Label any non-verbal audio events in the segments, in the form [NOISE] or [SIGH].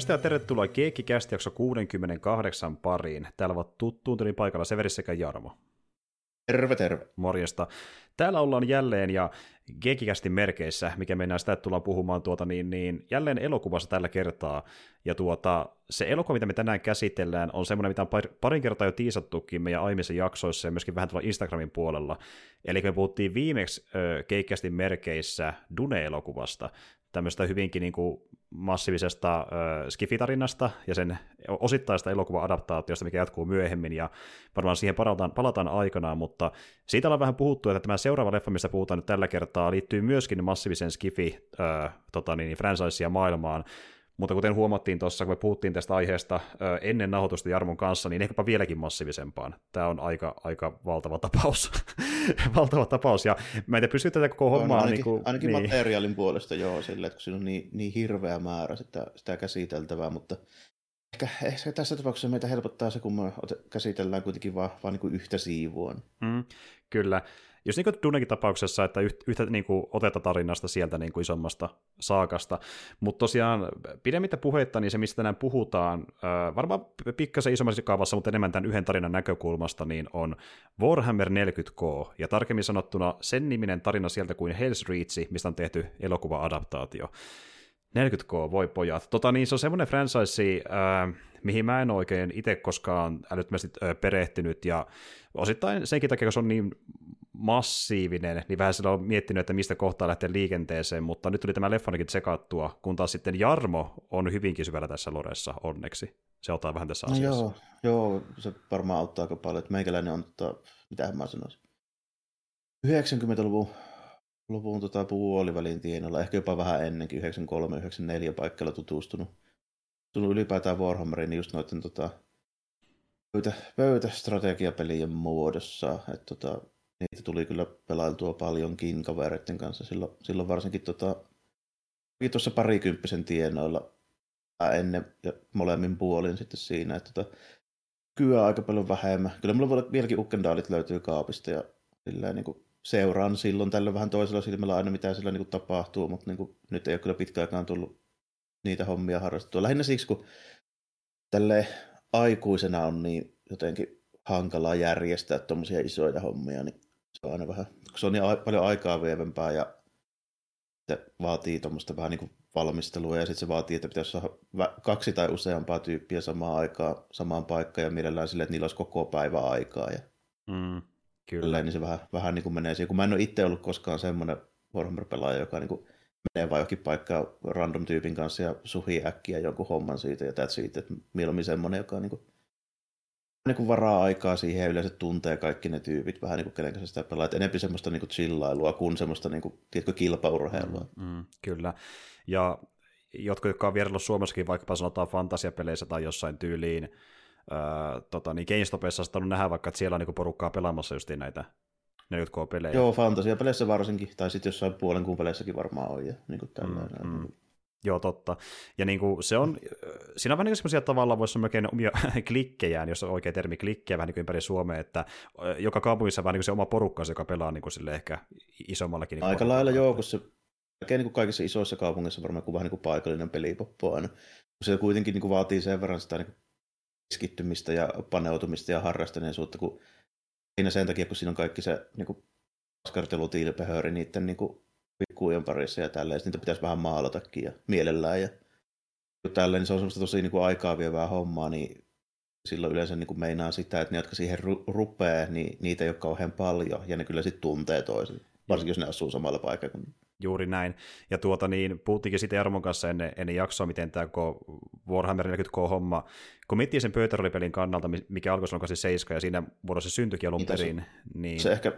Morjesta ja tervetuloa Keekkikästi jakso 68 pariin. Täällä ovat tuttuun tulin paikalla Severi sekä Jarmo. Terve, terve. Morjesta. Täällä ollaan jälleen ja Geekikästin merkeissä, mikä mennään sitä, että tullaan puhumaan tuota, niin, niin jälleen elokuvassa tällä kertaa. Ja tuota, se elokuva, mitä me tänään käsitellään, on semmoinen, mitä on parin kertaa jo tiisattukin meidän aiemmissa jaksoissa ja myöskin vähän tuolla Instagramin puolella. Eli me puhuttiin viimeksi Geekikästin merkeissä Dune-elokuvasta, tämmöistä hyvinkin niin kuin massiivisesta äh, skifitarinasta ja sen osittaista elokuva-adaptaatiosta, mikä jatkuu myöhemmin, ja varmaan siihen palataan, palataan aikanaan, mutta siitä ollaan vähän puhuttu, että tämä seuraava leffa, mistä puhutaan nyt tällä kertaa, liittyy myöskin massiivisen skifi äh, tota niin, franchise maailmaan, mutta kuten huomattiin tuossa, kun me puhuttiin tästä aiheesta ennen nauhoitusta Jarmon kanssa, niin ehkäpä vieläkin massiivisempaan. Tämä on aika, aika valtava tapaus. [LAUGHS] valtava tapaus, ja mä en tiedä, tätä koko hommaa... No, ainakin, niin kuin, ainakin niin. materiaalin puolesta joo, sille, että kun siinä on niin, niin hirveä määrä sitä, sitä käsiteltävää, mutta ehkä, ehkä tässä tapauksessa meitä helpottaa se, kun me käsitellään kuitenkin vaan, vaan niin kuin yhtä siivua. Mm, kyllä. Jos niin Dunekin tapauksessa, että yhtä niin kuin, oteta tarinasta sieltä niin kuin isommasta saakasta, mutta tosiaan pidemmittä puheitta, niin se mistä tänään puhutaan, varmaan pikkasen isommassa kaavassa, mutta enemmän tämän yhden tarinan näkökulmasta, niin on Warhammer 40K, ja tarkemmin sanottuna sen niminen tarina sieltä kuin Hell's Reach, mistä on tehty elokuva-adaptaatio. 40K, voi pojat. Tota, niin se on semmoinen franchise, äh, mihin mä en oikein itse koskaan älyttömästi äh, perehtynyt, ja osittain senkin takia, kun se on niin massiivinen, niin vähän sillä on miettinyt, että mistä kohtaa lähteä liikenteeseen, mutta nyt tuli tämä leffanakin tsekattua, kun taas sitten Jarmo on hyvinkin syvällä tässä loressa, onneksi. Se ottaa vähän tässä no asiassa. Joo, joo, se varmaan auttaa aika paljon. Että meikäläinen on, tota, mitä mä sanoisin, 90-luvun luvun tota, puolivälin tienoilla, ehkä jopa vähän ennenkin, 93-94 paikalla tutustunut. Tullut ylipäätään Warhammeriin just noiden tota, pöytä, pöytästrategiapelien muodossa. Et, tota, niitä tuli kyllä pelailtua paljonkin kavereiden kanssa silloin, silloin varsinkin tota, tuossa parikymppisen tienoilla ennen ja molemmin puolin sitten siinä, että tota, kyllä aika paljon vähemmän. Kyllä mulla vieläkin Ukkendaalit löytyy kaapista ja sillä niin kuin seuraan silloin tällä vähän toisella silmällä aina mitä siellä niin kuin tapahtuu, mutta niin kuin, nyt ei ole kyllä pitkään aikaan tullut niitä hommia harrastettua. Lähinnä siksi, kun tälle aikuisena on niin jotenkin hankalaa järjestää tuommoisia isoja hommia, niin se on aina vähän, kun se on niin paljon aikaa vievempää ja se vaatii tuommoista vähän niin kuin valmistelua ja sitten se vaatii, että pitäisi saada kaksi tai useampaa tyyppiä samaan aikaan, samaan paikkaan ja mielellään sille, että niillä olisi koko päivä aikaa. Ja mm, kyllä. Kyllä, niin se vähän, vähän niin kuin menee siihen. Kun mä en ole itse ollut koskaan semmoinen Warhammer-pelaaja, joka niin kuin menee vaan johonkin paikkaan random tyypin kanssa ja suhii äkkiä jonkun homman siitä ja tätä siitä, että mieluummin semmoinen, joka niin kuin niin kuin varaa aikaa siihen ja yleensä tuntee kaikki ne tyypit vähän niin kuin kenen kanssa sitä pelaa. Että enemmän semmoista niin kuin chillailua kuin semmoista niin kuin, tiedätkö, kilpaurheilua. Mm, mm, kyllä. Ja jotkut, jotka on vierellyt Suomessakin vaikkapa sanotaan fantasiapeleissä tai jossain tyyliin, äh, tota, niin GameStopissa on nähdä vaikka, että siellä on niin porukkaa pelaamassa just näitä 40K-pelejä. Joo, fantasiapeleissä varsinkin, tai sitten jossain puolen kuun peleissä varmaan on. Ja, niin kuin mm, mm. Joo, totta. Ja niin kuin se on, siinä on vähän niin semmoisia tavalla, voisi melkein omia [LAUGHS] klikkejään, jos on oikea termi klikkejä vähän niin kuin ympäri Suomea, että joka kaupungissa on vähän niin kuin se oma porukka, joka pelaa niin kuin sille ehkä isommallakin. Niin Aika lailla joo, kun se melkein niin kaikissa isoissa kaupungeissa varmaan kuin vähän niin kuin paikallinen pelipoppo aina. Se kuitenkin niin kuin vaatii sen verran sitä niin kuin keskittymistä ja paneutumista ja harrastuneisuutta, kun siinä sen takia, kun siinä on kaikki se niin kuin, askartelutiilpehööri niiden niin kuin, pikkujen parissa ja tälleen, niitä pitäisi vähän maalatakin ja mielellään. Ja tälleen, niin se on semmoista tosi niin kuin aikaa vievää hommaa, niin silloin yleensä niin kuin meinaa sitä, että ne, jotka siihen ru- rupeaa, niin niitä ei ole kauhean paljon, ja ne kyllä sitten tuntee toisen, varsinkin jos ne asuu samalla paikalla. Juuri näin. Ja tuota niin, puhuttiinkin sitten Jarmon kanssa ennen, ennen jaksoa, miten tämä Warhammer 40K-homma, kun miettii sen pöytäroolipelin kannalta, mikä alkoi silloin 87 ja siinä muodossa se syntyikin alun perin. Niin... Se ehkä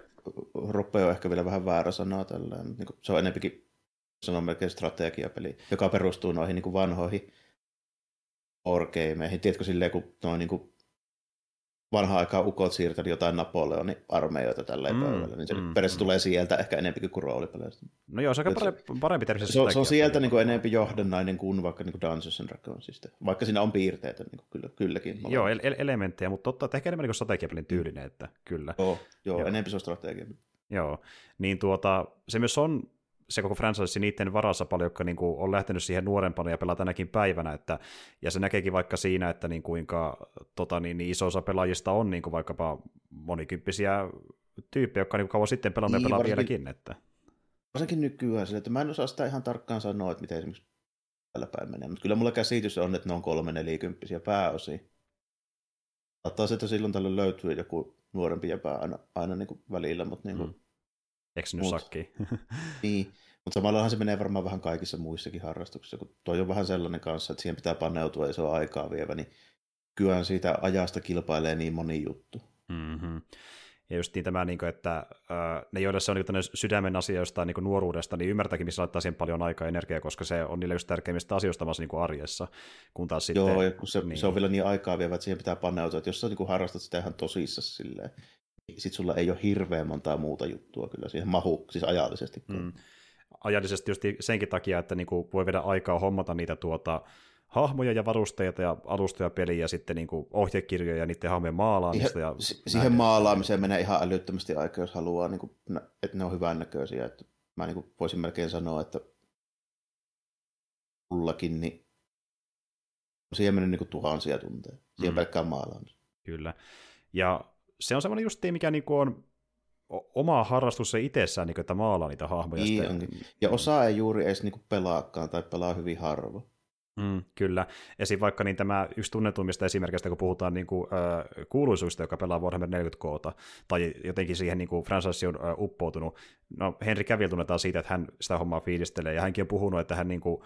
rupeaa ehkä vielä vähän väärä sanaa tällä. Niin se on enempikin sanon melkein strategiapeli, joka perustuu noihin niin kuin vanhoihin wargameihin. Tiedätkö silleen, kun noin niin kuin vanha aikaa ukot siirtänyt jotain Napoleonin armeijoita tällä mm, pöydällä, niin se mm, periaatteessa mm. tulee sieltä ehkä enemmän kuin roolipeleistä. No joo, se on aika parempi, parempi se, se, on, se on sieltä niin kuin enemmän johdannainen kuin vaikka niin kuin Dungeons and Dragonsista, vaikka siinä on piirteitä niin kuin kyllä, kylläkin. Joo, el- elementtejä, mutta totta, että ehkä enemmän niin strategiapelin tyylinen, että kyllä. Joo, joo, joo. enemmän se on strategiapeli. Joo, niin tuota, se myös on se koko franchise niiden varassa paljon, jotka niin kuin, on lähtenyt siihen nuorempana ja pelaa tänäkin päivänä, että, ja se näkeekin vaikka siinä, että niin kuinka tota, niin, niin iso osa pelaajista on niin kuin vaikkapa monikymppisiä tyyppejä, jotka niin kauan sitten pelannut niin, ja pelaa vieläkin. Että... Varsinkin nykyään sillä, että mä en osaa sitä ihan tarkkaan sanoa, että miten esimerkiksi tällä päin menee, mutta kyllä mulla käsitys on, että ne on kolme nelikymppisiä pääosin. Saattaa se, että silloin tällöin löytyy joku nuorempi jäpä aina, aina niin kuin välillä, mutta niin kuin, mm. Eksynyt Mut, sakkiin. [LAUGHS] niin, mutta samallahan se menee varmaan vähän kaikissa muissakin harrastuksissa, kun toi on vähän sellainen kanssa, että siihen pitää paneutua ja se on aikaa vievä, niin kyllä siitä ajasta kilpailee niin moni juttu. Mm-hmm. Ja just niin tämä, niin että ne, joille se on niin sydämen asia jostain niin nuoruudesta, niin ymmärtääkin, missä laittaa siihen paljon aikaa ja energiaa, koska se on niille just tärkeimmistä asioista niin arjessa. Kun taas Joo, sitten, ja kun se, niin. se on vielä niin aikaa vievä, että siihen pitää paneutua, että jos sä niin harrastat sitä ihan tosissaan silleen, sit sulla ei ole hirveän montaa muuta juttua kyllä siihen mahu, siis ajallisesti. Mm. Ajallisesti just senkin takia, että niinku voi vedä aikaa hommata niitä tuota, hahmoja ja varusteita ja alustoja peliä ja sitten niinku ohjekirjoja ja niiden hahmojen maalaamista. Ja si- siihen maalaamiseen menee ihan älyttömästi aikaa, jos haluaa, niinku, että ne on hyvän näköisiä. Että mä niinku voisin melkein sanoa, että mullakin niin siihen menee niinku tuhansia tunteja, siihen mm. pelkkään maalaamiseen. Kyllä. Ja se on semmoinen just mikä niinku on oma harrastus se itsessään, niin kuin, että maalaa niitä hahmoja. Niin, sitten... Ja osa ei juuri edes niin pelaakaan tai pelaa hyvin harva. Mm, kyllä. Esim. vaikka niin tämä yksi tunnetuimmista esimerkistä, kun puhutaan niin kuin, äh, kuuluisuista, joka pelaa Warhammer 40 k tai jotenkin siihen niin kuin on äh, uppoutunut. No, Henri Cavill tunnetaan siitä, että hän sitä hommaa fiilistelee, ja hänkin on puhunut, että hän niin kuin,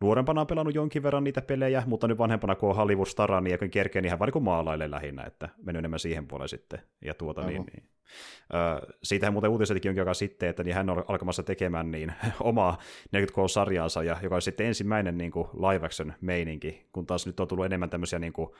nuorempana on pelannut jonkin verran niitä pelejä, mutta nyt vanhempana, kun on Hollywood-stara, niin kun kerkee, niin hän vaan niin maalailee lähinnä, että mennyt enemmän siihen puolelle sitten. Ja tuota, niin, niin. Ö, siitähän muuten uutisetkin jonkin aikaa sitten, että niin hän on alkamassa tekemään niin, [LAUGHS] omaa 40K-sarjaansa, ja joka on sitten ensimmäinen niin kuin live action meininki, kun taas nyt on tullut enemmän tämmöisiä niin kuin,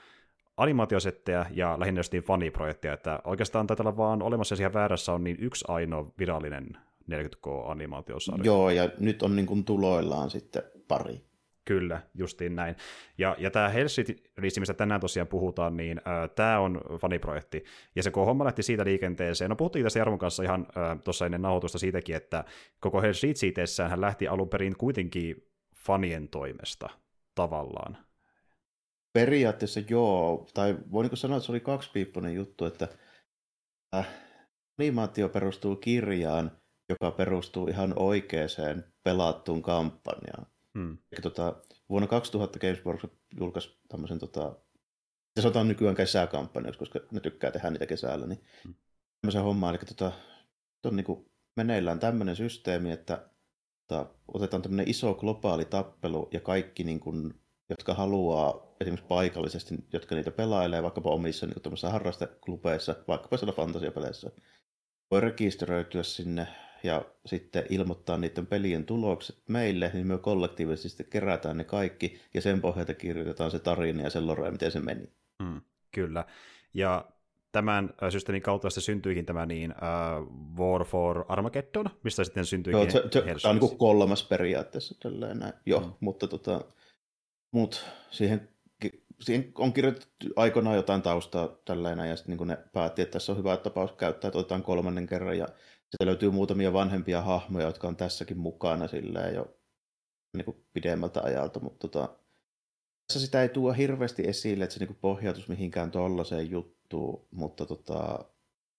animaatiosettejä ja lähinnä just faniprojekteja, että oikeastaan taitaa olla vaan olemassa siihen väärässä on niin yksi ainoa virallinen 40K-animaatiosarja. Joo, ja nyt on niin kuin tuloillaan sitten pari. Kyllä, justiin näin. Ja, ja tämä Hell City mistä tänään tosiaan puhutaan, niin äh, tämä on faniprojekti. Ja se koko homma lähti siitä liikenteeseen. No puhuttiin tässä Jarmon kanssa ihan äh, tuossa ennen nauhoitusta siitäkin, että koko City hän lähti alun perin kuitenkin fanien toimesta tavallaan. Periaatteessa joo, tai voinko sanoa, että se oli kaksipiippunen juttu, että äh, animaatio perustuu kirjaan, joka perustuu ihan oikeaan pelattuun kampanjaan. Hmm. Eli, tota, vuonna 2000 Games Workshop julkaisi tämmöisen, tota, se sanotaan nykyään kesäkampanjaksi, koska ne tykkää tehdä niitä kesällä, niin hmm. tämmöisen hommaa, eli tota, on niin kuin meneillään tämmöinen systeemi, että tota, otetaan tämmöinen iso globaali tappelu ja kaikki, niin kuin, jotka haluaa esimerkiksi paikallisesti, jotka niitä pelailee vaikkapa omissa niin harrasteklubeissa, vaikkapa siellä fantasiapeleissä, voi rekisteröityä sinne ja sitten ilmoittaa niiden pelien tulokset meille, niin me kollektiivisesti kerätään ne kaikki ja sen pohjalta kirjoitetaan se tarina ja se lore, miten se meni. Mm, kyllä. Ja tämän systeemin kautta se syntyikin tämä niin uh, War for Armageddon, mistä sitten syntyikin Joo, se, se, se on niin kolmas periaatteessa. Tällainen. Joo, mm. mutta tota, mut siihen, siihen on kirjoitettu aikoinaan jotain taustaa tällainen, ja sitten niin ne päätti, että tässä on hyvä tapaus käyttää, että otetaan kolmannen kerran, ja Sieltä löytyy muutamia vanhempia hahmoja, jotka on tässäkin mukana silleen jo niin kuin pidemmältä ajalta, mutta tota, tässä sitä ei tuo hirveästi esille, että se niin pohjautus mihinkään tollaiseen juttuun, mutta tota,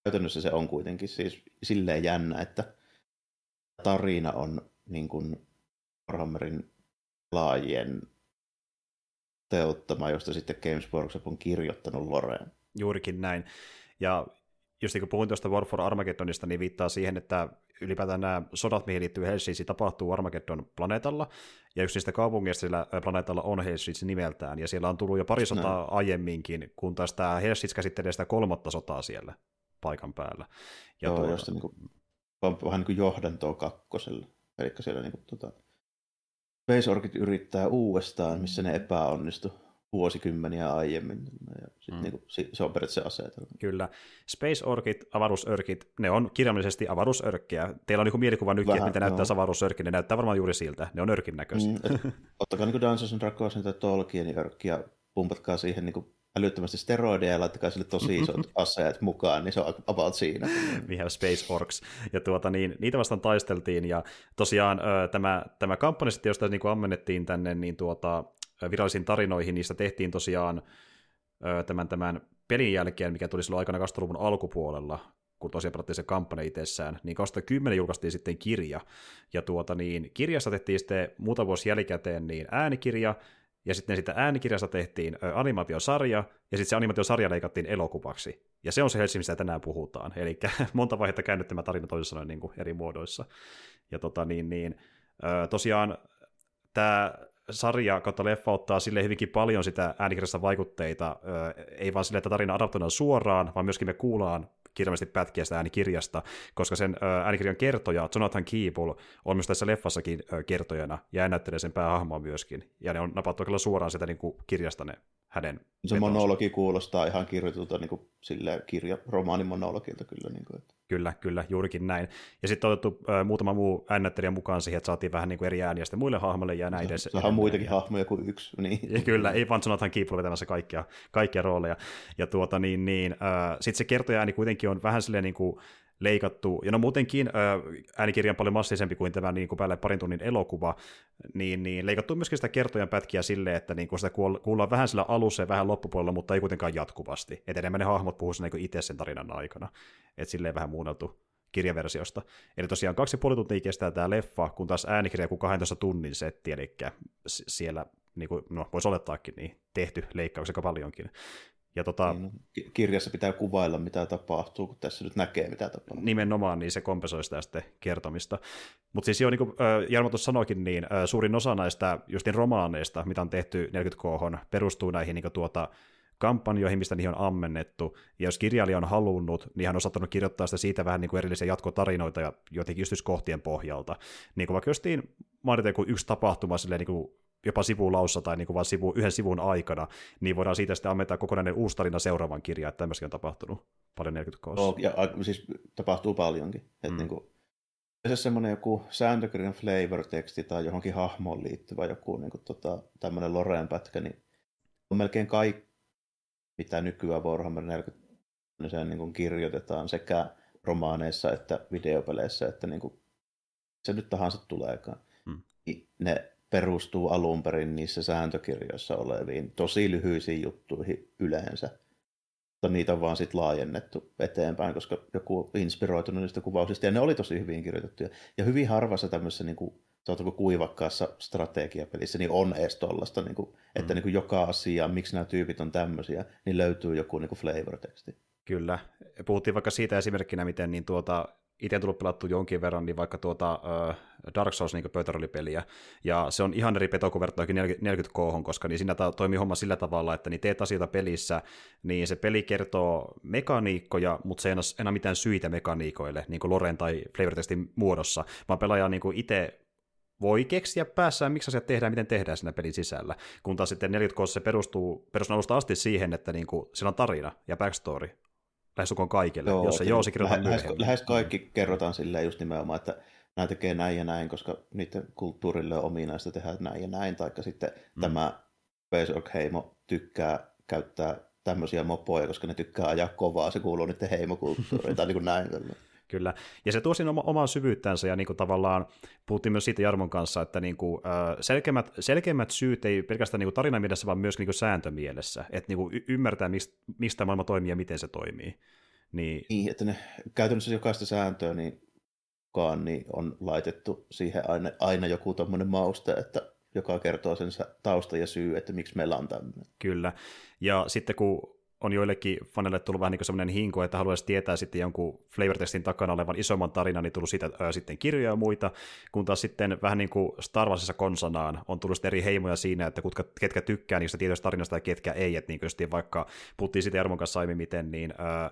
käytännössä se on kuitenkin siis silleen jännä, että tarina on niin kuin Warhammerin laajien teuttama, josta sitten Games Workshop on kirjoittanut Loreen. Juurikin näin. Ja just niin kuin puhuin tuosta War for Armageddonista, niin viittaa siihen, että ylipäätään nämä sodat, mihin liittyy Hellseas, tapahtuu Armageddon planeetalla, ja yksi niistä kaupungeista sillä planeetalla on Hellseas nimeltään, ja siellä on tullut jo pari sotaa no. aiemminkin, kun taas tämä Hellseas käsittelee sitä kolmatta sotaa siellä paikan päällä. Ja Joo, tuota... josta niin kuin, vähän niin kuin johdantoa kakkoselle, eli siellä niin kuin, tuota, Space Orchid yrittää uudestaan, missä ne epäonnistu. Vuosikymmeniä aiemmin. Ja sit mm. niinku, se on periaatteessa asetelma. Kyllä. Space Orkit, avaruusörkit, ne on kirjallisesti avaruusörkkejä. Teillä on niinku mielikuva nytkin, että miten näyttää avaruusörkki, ne näyttää varmaan juuri siltä. Ne on örkin näköisiä. Mm, [LAUGHS] ottakaa niinku Dungeons and Dragonsin tai Tolkienin örkki ja pumpatkaa siihen niinku älyttömästi steroideja ja laittakaa sille tosi [LAUGHS] isot aseet mukaan, niin se on about siinä. We have space orcs. Ja tuota, niin, niitä vastaan taisteltiin, ja tosiaan tämä, tämä kampanja sitten, josta niin kuin ammennettiin tänne niin tuota, virallisiin tarinoihin, niistä tehtiin tosiaan tämän, tämän pelin jälkeen, mikä tuli silloin aikana 2000-luvun alkupuolella, kun tosiaan pelattiin se kampanja itsessään, niin 2010 julkaistiin sitten kirja, ja tuota, niin, kirjasta tehtiin sitten muutama vuosi jälkikäteen niin äänikirja, ja sitten sitä äänikirjasta tehtiin animaatiosarja, ja sitten se animaatiosarja leikattiin elokuvaksi. Ja se on se Helsingin, mistä tänään puhutaan. Eli [LAUGHS] monta vaihetta käännyt tämä tarina toisessa sanoen niin eri muodoissa. Ja tota, niin, niin, tosiaan tämä sarja kautta leffa ottaa sille hyvinkin paljon sitä äänikirjasta vaikutteita, ei vaan sille, että tarina adaptoidaan suoraan, vaan myöskin me kuullaan kirjallisesti pätkiä sitä äänikirjasta, koska sen äänikirjan kertoja, Jonathan Keeble, on myös tässä leffassakin kertojana, ja näyttelee sen päähahmoa myöskin, ja ne on napattu kyllä suoraan sitä niin kuin kirjasta ne hänen Se vetonsa. monologi kuulostaa ihan kirjoitulta niin kuin, sille kirja, romaanin monologilta kyllä. Niin kuin, että. Kyllä, kyllä, juurikin näin. Ja sitten on otettu äh, muutama muu äännättelijä mukaan siihen, että saatiin vähän niin kuin eri ääniä sitten muille hahmoille ja näin edes. Se on muitakin ja... hahmoja kuin yksi. Niin. Ja kyllä, ei vaan Jonathan Keeple vetämässä kaikkia, kaikkia rooleja. Ja tuota, niin, niin, äh, sitten se kertoja ääni kuitenkin on vähän silleen niin kuin, leikattu, ja no muutenkin äänikirja on paljon massiisempi kuin tämä niin kuin päälle parin tunnin elokuva, niin, niin leikattu myöskin sitä kertojan pätkiä silleen, että niin kuin sitä kuullaan vähän sillä alussa ja vähän loppupuolella, mutta ei kuitenkaan jatkuvasti. Että enemmän ne hahmot puhuu niin itse sen tarinan aikana. Että silleen vähän muunneltu kirjaversiosta. Eli tosiaan kaksi ja puoli tuntia kestää tämä leffa, kun taas äänikirja kuin 12 tunnin setti, eli siellä niin kuin, no voisi olettaakin niin, tehty leikkaus aika paljonkin. Ja tota, niin, no, kirjassa pitää kuvailla, mitä tapahtuu, kun tässä nyt näkee, mitä tapahtuu. Nimenomaan, niin se kompensoi sitä sitten kertomista. Mutta siis jo, niin kuin Jarmo tuossa sanoikin, niin suurin osa näistä justin romaaneista, mitä on tehty 40K, perustuu näihin niin tuota, kampanjoihin, mistä niihin on ammennettu, ja jos kirjailija on halunnut, niin hän on saattanut kirjoittaa sitä siitä vähän niin kuin erillisiä jatkotarinoita ja jotenkin kohtien pohjalta. Niin kuin vaikka jostain mainita joku yksi tapahtuma silleen niin kuin jopa sivulaussa tai niin kuin vain sivu, yhden sivun aikana, niin voidaan siitä sitten ammentaa kokonainen uusi tarina seuraavan kirjaan, että tämmöisiä on tapahtunut paljon 40 koossa. Oh, ja siis tapahtuu paljonkin. Että mm. niin kuin, se semmoinen joku sääntökirjan flavor-teksti tai johonkin hahmoon liittyvä joku niin kuin, tota, tämmöinen Loreen pätkä, niin on melkein kaikki, mitä nykyään Warhammer 40 niin se niin kuin kirjoitetaan sekä romaaneissa että videopeleissä, että niin kuin, se nyt tahansa tuleekaan. Mm. Niin ne perustuu alun perin niissä sääntökirjoissa oleviin tosi lyhyisiin juttuihin yleensä. Mutta niitä on vaan sitten laajennettu eteenpäin, koska joku on inspiroitunut niistä kuvauksista, ja ne oli tosi hyvin kirjoitettuja. Ja hyvin harvassa tämmöisessä niin kuin, kuivakkaassa strategiapelissä niin on edes tollasta, niin kuin, että mm. niin kuin joka asia, miksi nämä tyypit on tämmöisiä, niin löytyy joku niin kuin flavor-teksti. Kyllä. Puhuttiin vaikka siitä esimerkkinä, miten niin tuota, itse tullut pelattu jonkin verran, niin vaikka tuota uh, Dark Souls niin pöytäroolipeliä, ja se on ihan eri peto kuin vertaa 40 k koska niin siinä ta- toimii homma sillä tavalla, että niin teet asioita pelissä, niin se peli kertoo mekaniikkoja, mutta se ei enää mitään syitä mekaniikoille, niin kuin Loren tai flavortestin muodossa, vaan pelaaja niin itse voi keksiä päässään, miksi asiat tehdään, miten tehdään siinä pelin sisällä. Kun taas sitten 40 se perustuu perusalusta asti siihen, että niin kuin, siinä on tarina ja backstory lähestulkoon kaikille, joo, jos se joo, se kerrotaan lähes, lähes kaikki kerrotaan silleen just nimenomaan, että nämä tekee näin ja näin, koska niiden kulttuurille on ominaista tehdä näin ja näin, taikka sitten mm. tämä Space tykkää käyttää tämmöisiä mopoja, koska ne tykkää ajaa kovaa, se kuuluu niiden heimokulttuuriin, tai niin kuin näin. Kyllä, ja se tuo siinä oma, omaa syvyyttänsä, ja niin kuin tavallaan puhuttiin myös siitä Jarmon kanssa, että niin kuin, selkeimmät, selkeimmät syyt ei pelkästään niin kuin mielessä, vaan myös niin kuin sääntömielessä, että niin kuin y- ymmärtää, mistä, mistä maailma toimii ja miten se toimii. Niin, niin että ne, käytännössä jokaista sääntöä niin, mukaan, niin on laitettu siihen aina, aina joku tuommoinen mauste, että joka kertoo sen tausta ja syy, että miksi meillä on tämmöinen. Kyllä, ja sitten kun on joillekin fanille tullut vähän niin semmoinen hinku, että haluaisi tietää sitten jonkun flavortestin takana olevan isomman tarinan, niin tullut siitä ää, sitten kirjoja ja muita, kun taas sitten vähän niin kuin Star Warsissa konsanaan on tullut eri heimoja siinä, että kutka, ketkä tykkää niistä tietystä tarinasta ja ketkä ei, että niin kuin vaikka puhuttiin sitten Jarmon kanssa aiemmin miten, niin ää,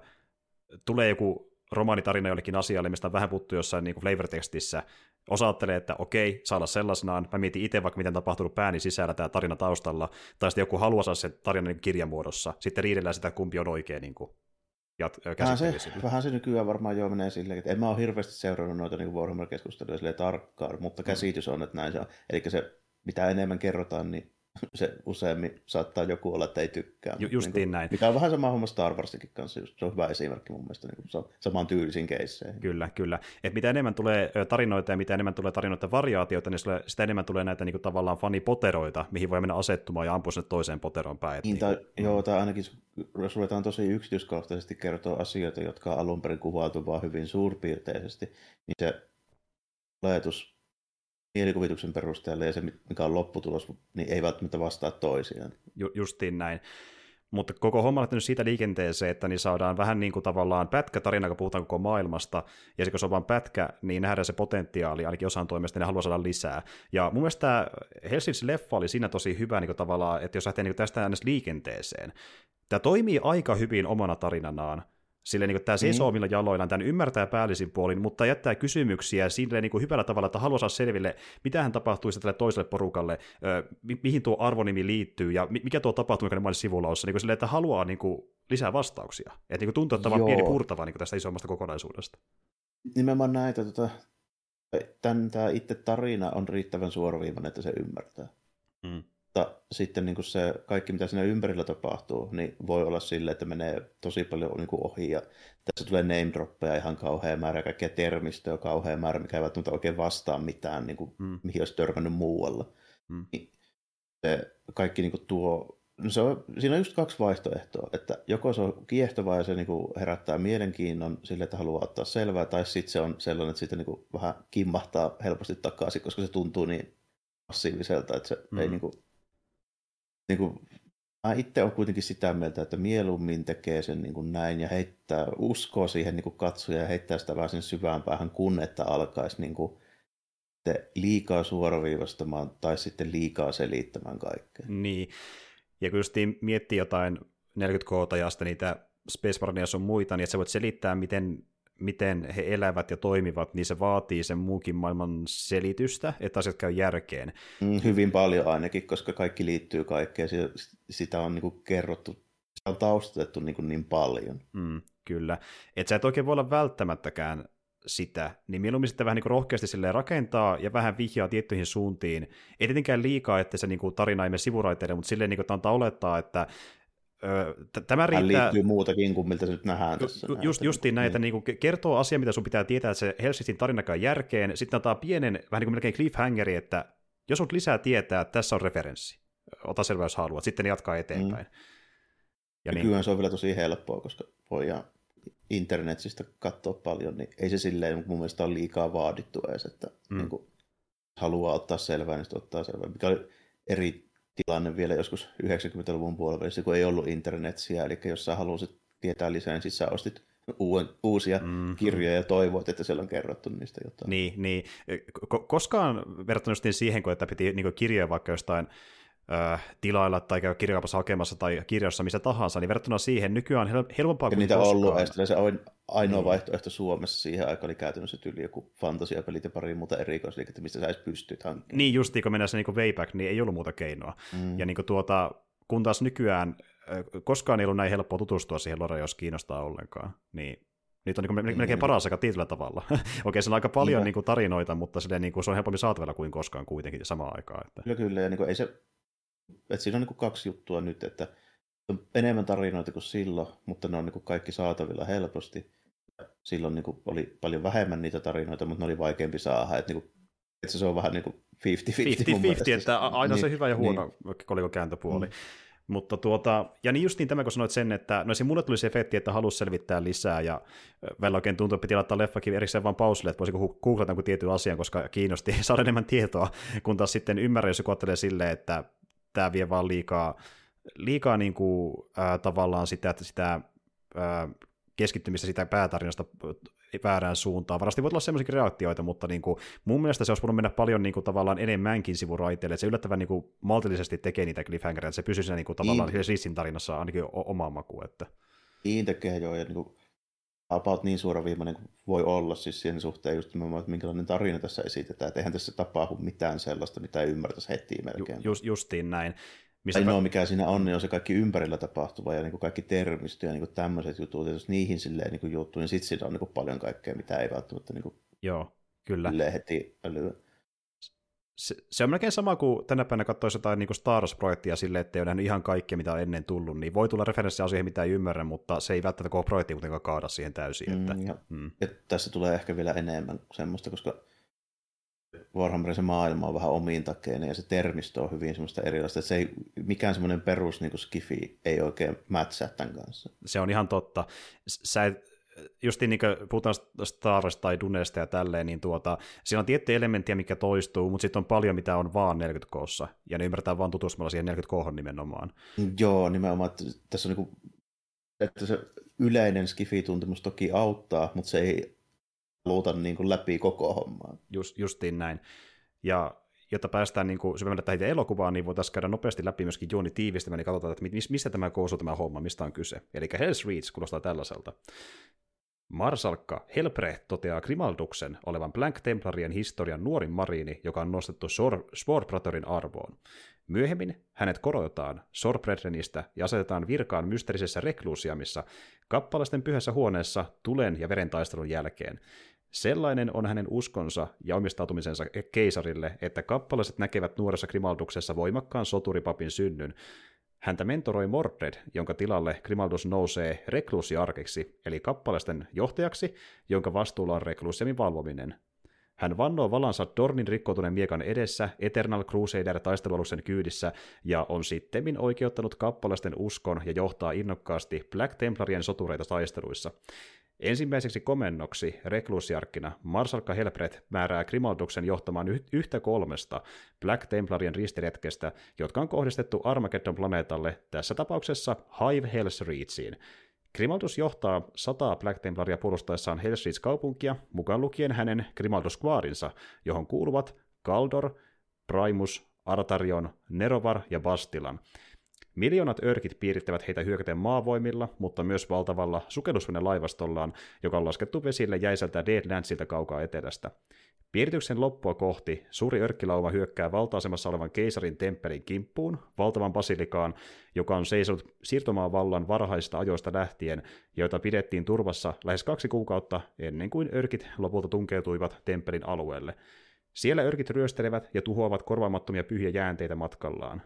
tulee joku romaanitarina jollekin asialle, mistä on vähän puhuttu jossain niin flavor-tekstissä, Osa ajattelee, että okei, saa olla sellaisenaan. Mä mietin itse vaikka, miten tapahtunut pääni sisällä tämä tarina taustalla. Tai sitten joku haluaa saada sen tarinan niin kirjamuodossa. Sitten riidellään sitä, kumpi on oikein niin kuin, jat- Vähän se, vähän se nykyään varmaan jo menee silleen, että en mä ole hirveästi seurannut noita niin Warhammer-keskusteluja tarkkaan, mutta mm. käsitys on, että näin se on. Eli se, mitä enemmän kerrotaan, niin [LAUGHS] se useammin saattaa joku olla, että ei tykkää. Ju- justiin niin kuin, näin. Mikä on vähän sama homma Star Warsikin kanssa, just, se on hyvä esimerkki mun mielestä, niin saman tyylisiin keisseihin. Kyllä, kyllä. Et mitä enemmän tulee tarinoita ja mitä enemmän tulee tarinoita variaatioita, niin sitä enemmän tulee näitä niin kuin, tavallaan fanipoteroita, mihin voi mennä asettumaan ja ampua sinne toiseen poteroon päin. Niin, tai, niin joo, tai ainakin jos ruvetaan tosi yksityiskohtaisesti kertoa asioita, jotka on alun perin kuvailtu vaan hyvin suurpiirteisesti, niin se oletus mielikuvituksen perusteella ja se, mikä on lopputulos, niin ei välttämättä vastaa toisiaan. Ju- justiin näin. Mutta koko homma on siitä liikenteeseen, että niin saadaan vähän niin kuin tavallaan pätkä tarina, kun puhutaan koko maailmasta, ja kun se on vain pätkä, niin nähdään se potentiaali, ainakin osaan toimesta, ne haluaa saada lisää. Ja mun mielestä tämä Helsingin leffa oli siinä tosi hyvä niin kuin tavallaan, että jos lähtee niin tästä äänestä liikenteeseen, tämä toimii aika hyvin omana tarinanaan, Sille niin tämä seisoo omilla jaloillaan, tämän ymmärtää päällisin puolin, mutta jättää kysymyksiä sille niin kuin hyvällä tavalla, että haluaa saada selville, mitä hän tapahtuisi tälle toiselle porukalle, mi- mihin tuo arvonimi liittyy ja mikä tuo tapahtuu, mikä ne sivulla on, niin kuin sille, että haluaa niin kuin lisää vastauksia. Että niin kuin tuntuu, että on pieni purtava niin kuin tästä isommasta kokonaisuudesta. Nimenomaan näitä, tota, tämän, tämä itse tarina on riittävän suoraviivainen, että se ymmärtää. Mm mutta sitten niin kuin se kaikki, mitä siinä ympärillä tapahtuu, niin voi olla sille, että menee tosi paljon niin kuin ohi. Ja tässä tulee name droppeja ihan kauhean määrä, kaikkea termistöä kauhean määrä, mikä ei välttämättä oikein vastaa mitään, niin kuin, mm. mihin olisi törmännyt muualla. Mm. Niin se kaikki niin kuin tuo, no se on, siinä on just kaksi vaihtoehtoa, että joko se on kiehtovaa ja se niin kuin herättää mielenkiinnon sille, että haluaa ottaa selvää, tai sitten se on sellainen, että siitä niin kuin vähän kimmahtaa helposti takaisin, koska se tuntuu niin massiiviselta, että se mm. ei niin kuin, niin kuin, mä itse olen kuitenkin sitä mieltä, että mieluummin tekee sen niin kuin näin ja heittää, uskoo siihen niin kuin katsoja ja heittää sitä vähän sen syvään päähän, kun että alkaisi niin kuin, liikaa suoraviivastamaan tai sitten liikaa selittämään kaikkea. Niin, ja kun justiin miettii jotain 40 ja niitä Space Marines on muita, niin että sä voit selittää, miten miten he elävät ja toimivat, niin se vaatii sen muukin maailman selitystä, että asiat käy järkeen. Mm, hyvin paljon ainakin, koska kaikki liittyy kaikkeen. Sitä on niin kuin kerrottu, sitä on taustatettu niin, kuin niin paljon. Mm, kyllä. Että sä et oikein voi olla välttämättäkään sitä, niin mieluummin sitten vähän niin rohkeasti rakentaa ja vähän vihjaa tiettyihin suuntiin. Ei tietenkään liikaa, että se niin kuin tarina ei mene sivuraiteille, mutta silleen niin kuin antaa olettaa, että Tämä riittää... liittyy muutakin kuin miltä se nyt nähdään tässä. Ju, just, justiin näitä, niin. niin kertoo asia, mitä sun pitää tietää, että se Helsingin tarina käy järkeen, sitten antaa pienen, vähän niin kuin melkein cliffhangeri, että jos on lisää tietää, että tässä on referenssi, ota selvä, jos haluat, sitten jatkaa eteenpäin. Mm. Ja Nykyään niin... se on vielä tosi helppoa, koska voidaan internetistä katsoa paljon, niin ei se silleen mun mielestä ole liikaa vaadittu edes, että mm. niin kuin, haluaa ottaa selvää, niin ottaa selvää, mikä oli eri tilanne vielä joskus 90-luvun puolella, kun ei ollut internetsiä, eli jos sä halusit tietää lisää, niin siis sä ostit uuden, uusia mm-hmm. kirjoja ja toivoit, että siellä on kerrottu niistä jotain. Niin, niin. Koskaan verrattuna siihen, kun että piti niin kirjoja vaikka jostain tilailla tai käydä kirjakaupassa hakemassa tai kirjassa missä tahansa, niin verrattuna siihen nykyään on helpompaa kuin niitä koskaan. ollut, ja se ainoa niin. vaihtoehto Suomessa siihen aikaan oli käytännössä tyyli joku fantasiapelit ja pari muuta erikoisliikettä, mistä sä edes pystyt hankkimaan. Niin justi, kun mennään se niin way back, niin ei ollut muuta keinoa. Mm. Ja niin kuin tuota, kun taas nykyään koskaan ei ollut näin helppoa tutustua siihen loreen, jos kiinnostaa ollenkaan, niin nyt on niin kuin melkein paras aika tietyllä tavalla. [LAUGHS] Okei, se on aika paljon niin kuin tarinoita, mutta silleen, niin kuin, se on helpommin saatavilla kuin koskaan kuitenkin samaan aikaan. Että... Kyllä, kyllä. Ja niin kuin, ei se että siinä on niin kuin kaksi juttua nyt, että on enemmän tarinoita kuin silloin, mutta ne on niin kuin kaikki saatavilla helposti. Silloin niin kuin oli paljon vähemmän niitä tarinoita, mutta ne oli vaikeampi saada. Että, niin kuin, että se on vähän niin kuin 50-50 50-50, että aina niin, se hyvä ja huono niin. kolikon kääntöpuoli. Mm. Mutta tuota, ja niin just niin tämä, kun sanoit sen, että no se mulle tuli se efekti, että halusi selvittää lisää, ja välillä oikein tuntui, että piti laittaa leffakin erikseen vaan pausille, että voisiko googlata jonkun tietyn asian, koska kiinnosti [LAUGHS] saada enemmän tietoa, kun taas sitten ymmärrä, jos joku ajattelee silleen, että tämä vie vaan liikaa, liikaa niin kuin, äh, tavallaan sitä, että sitä äh, keskittymistä sitä päätarinasta väärään suuntaan. Varasti voi olla sellaisia reaktioita, mutta niin kuin, mun mielestä se olisi voinut mennä paljon niin kuin, tavallaan enemmänkin sivuraiteille, että se yllättävän niin kuin, maltillisesti tekee niitä cliffhangereita, että se pysyy siinä niin kuin, tavallaan niin. Rissin tarinassa ainakin omaan makuun. Että... Niin tekee joo, ja niin kuin, about niin suoraviimainen kuin voi olla siis siihen suhteen just nimenomaan, että minkälainen tarina tässä esitetään. Että eihän tässä tapahdu mitään sellaista, mitä ei ymmärtäisi heti melkein. Ju, just, justiin näin. Mistä Ainoa, mikä siinä on, niin on se kaikki ympärillä tapahtuva ja niin kuin kaikki termistö ja niin kuin tämmöiset jutut. Ja jos niihin silleen niin juttuun, niin sitten siinä on niin kuin paljon kaikkea, mitä ei välttämättä niin kuin Joo, kyllä. heti älyä se, se on melkein sama kuin tänä päivänä katsoisi jotain niin Star Wars-projektia silleen, että ei ole nähnyt ihan kaikkea, mitä on ennen tullut, niin voi tulla referenssiä siihen, mitä ei ymmärrä, mutta se ei välttämättä koko projekti kuitenkaan kaada siihen täysin. Että, mm, ja, mm. ja tässä tulee ehkä vielä enemmän semmoista, koska Warhammerin se maailma on vähän omiin takeinen ja se termistö on hyvin semmoista erilaista, että se ei, mikään semmoinen perus niin skifi ei oikein mätsää tämän kanssa. Se on ihan totta. Sä et, just niin kuin puhutaan Star Wars tai Dunesta ja tälleen, niin tuota, siinä on tiettyjä elementtejä, mikä toistuu, mutta sitten on paljon, mitä on vaan 40 koossa, ja ne ymmärretään vaan tutustumalla siihen 40 kohon nimenomaan. Joo, nimenomaan, että tässä on niin kuin, että se yleinen skifi-tuntemus toki auttaa, mutta se ei luuta niin kuin läpi koko hommaa. Just, justiin näin. Ja jotta päästään niin syvemmälle tähän elokuvaan, niin voitaisiin käydä nopeasti läpi myöskin juoni tiivistämään, niin katsotaan, että mistä tämä koosuu tämä homma, mistä on kyse. Eli Hell's Reach kuulostaa tällaiselta. Marsalkka Helprecht toteaa Grimalduksen olevan Blank Templarien historian nuorin mariini, joka on nostettu Sworbratorin arvoon. Myöhemmin hänet korotetaan Sorbredrenistä ja asetetaan virkaan mysteerisessä rekluusiamissa kappalaisten pyhässä huoneessa tulen ja veren taistelun jälkeen. Sellainen on hänen uskonsa ja omistautumisensa keisarille, että kappalaiset näkevät nuoressa Grimalduksessa voimakkaan soturipapin synnyn, Häntä mentoroi Mordred, jonka tilalle Grimaldus nousee rekluusiarkeksi, eli kappaleisten johtajaksi, jonka vastuulla on rekluusiamin valvominen. Hän vannoo valansa Dornin rikkoutuneen miekan edessä Eternal Crusader taistelualuksen kyydissä ja on sittemmin oikeuttanut kappalaisten uskon ja johtaa innokkaasti Black Templarien sotureita taisteluissa. Ensimmäiseksi komennoksi rekluusiarkkina Marsalkka Helbret määrää Grimalduksen johtamaan yhtä kolmesta Black Templarien ristiretkestä, jotka on kohdistettu Armageddon planeetalle, tässä tapauksessa Hive Hells Reachiin. Grimaldus johtaa sataa Black Templaria puolustaessaan Hells Reach-kaupunkia, mukaan lukien hänen Grimaldus johon kuuluvat Kaldor, Primus, Artarion, Nerovar ja Bastilan – Miljoonat örkit piirittävät heitä hyökäten maavoimilla, mutta myös valtavalla sukellusvene-laivastollaan, joka on laskettu vesille jäiseltä Deadlandsilta kaukaa etelästä. Piirityksen loppua kohti suuri örkkilauma hyökkää valta-asemassa olevan keisarin temppelin kimppuun, valtavan basilikaan, joka on seisonut siirtomaan vallan varhaisista ajoista lähtien, joita pidettiin turvassa lähes kaksi kuukautta ennen kuin örkit lopulta tunkeutuivat temppelin alueelle. Siellä örkit ryöstelevät ja tuhoavat korvaamattomia pyhiä jäänteitä matkallaan.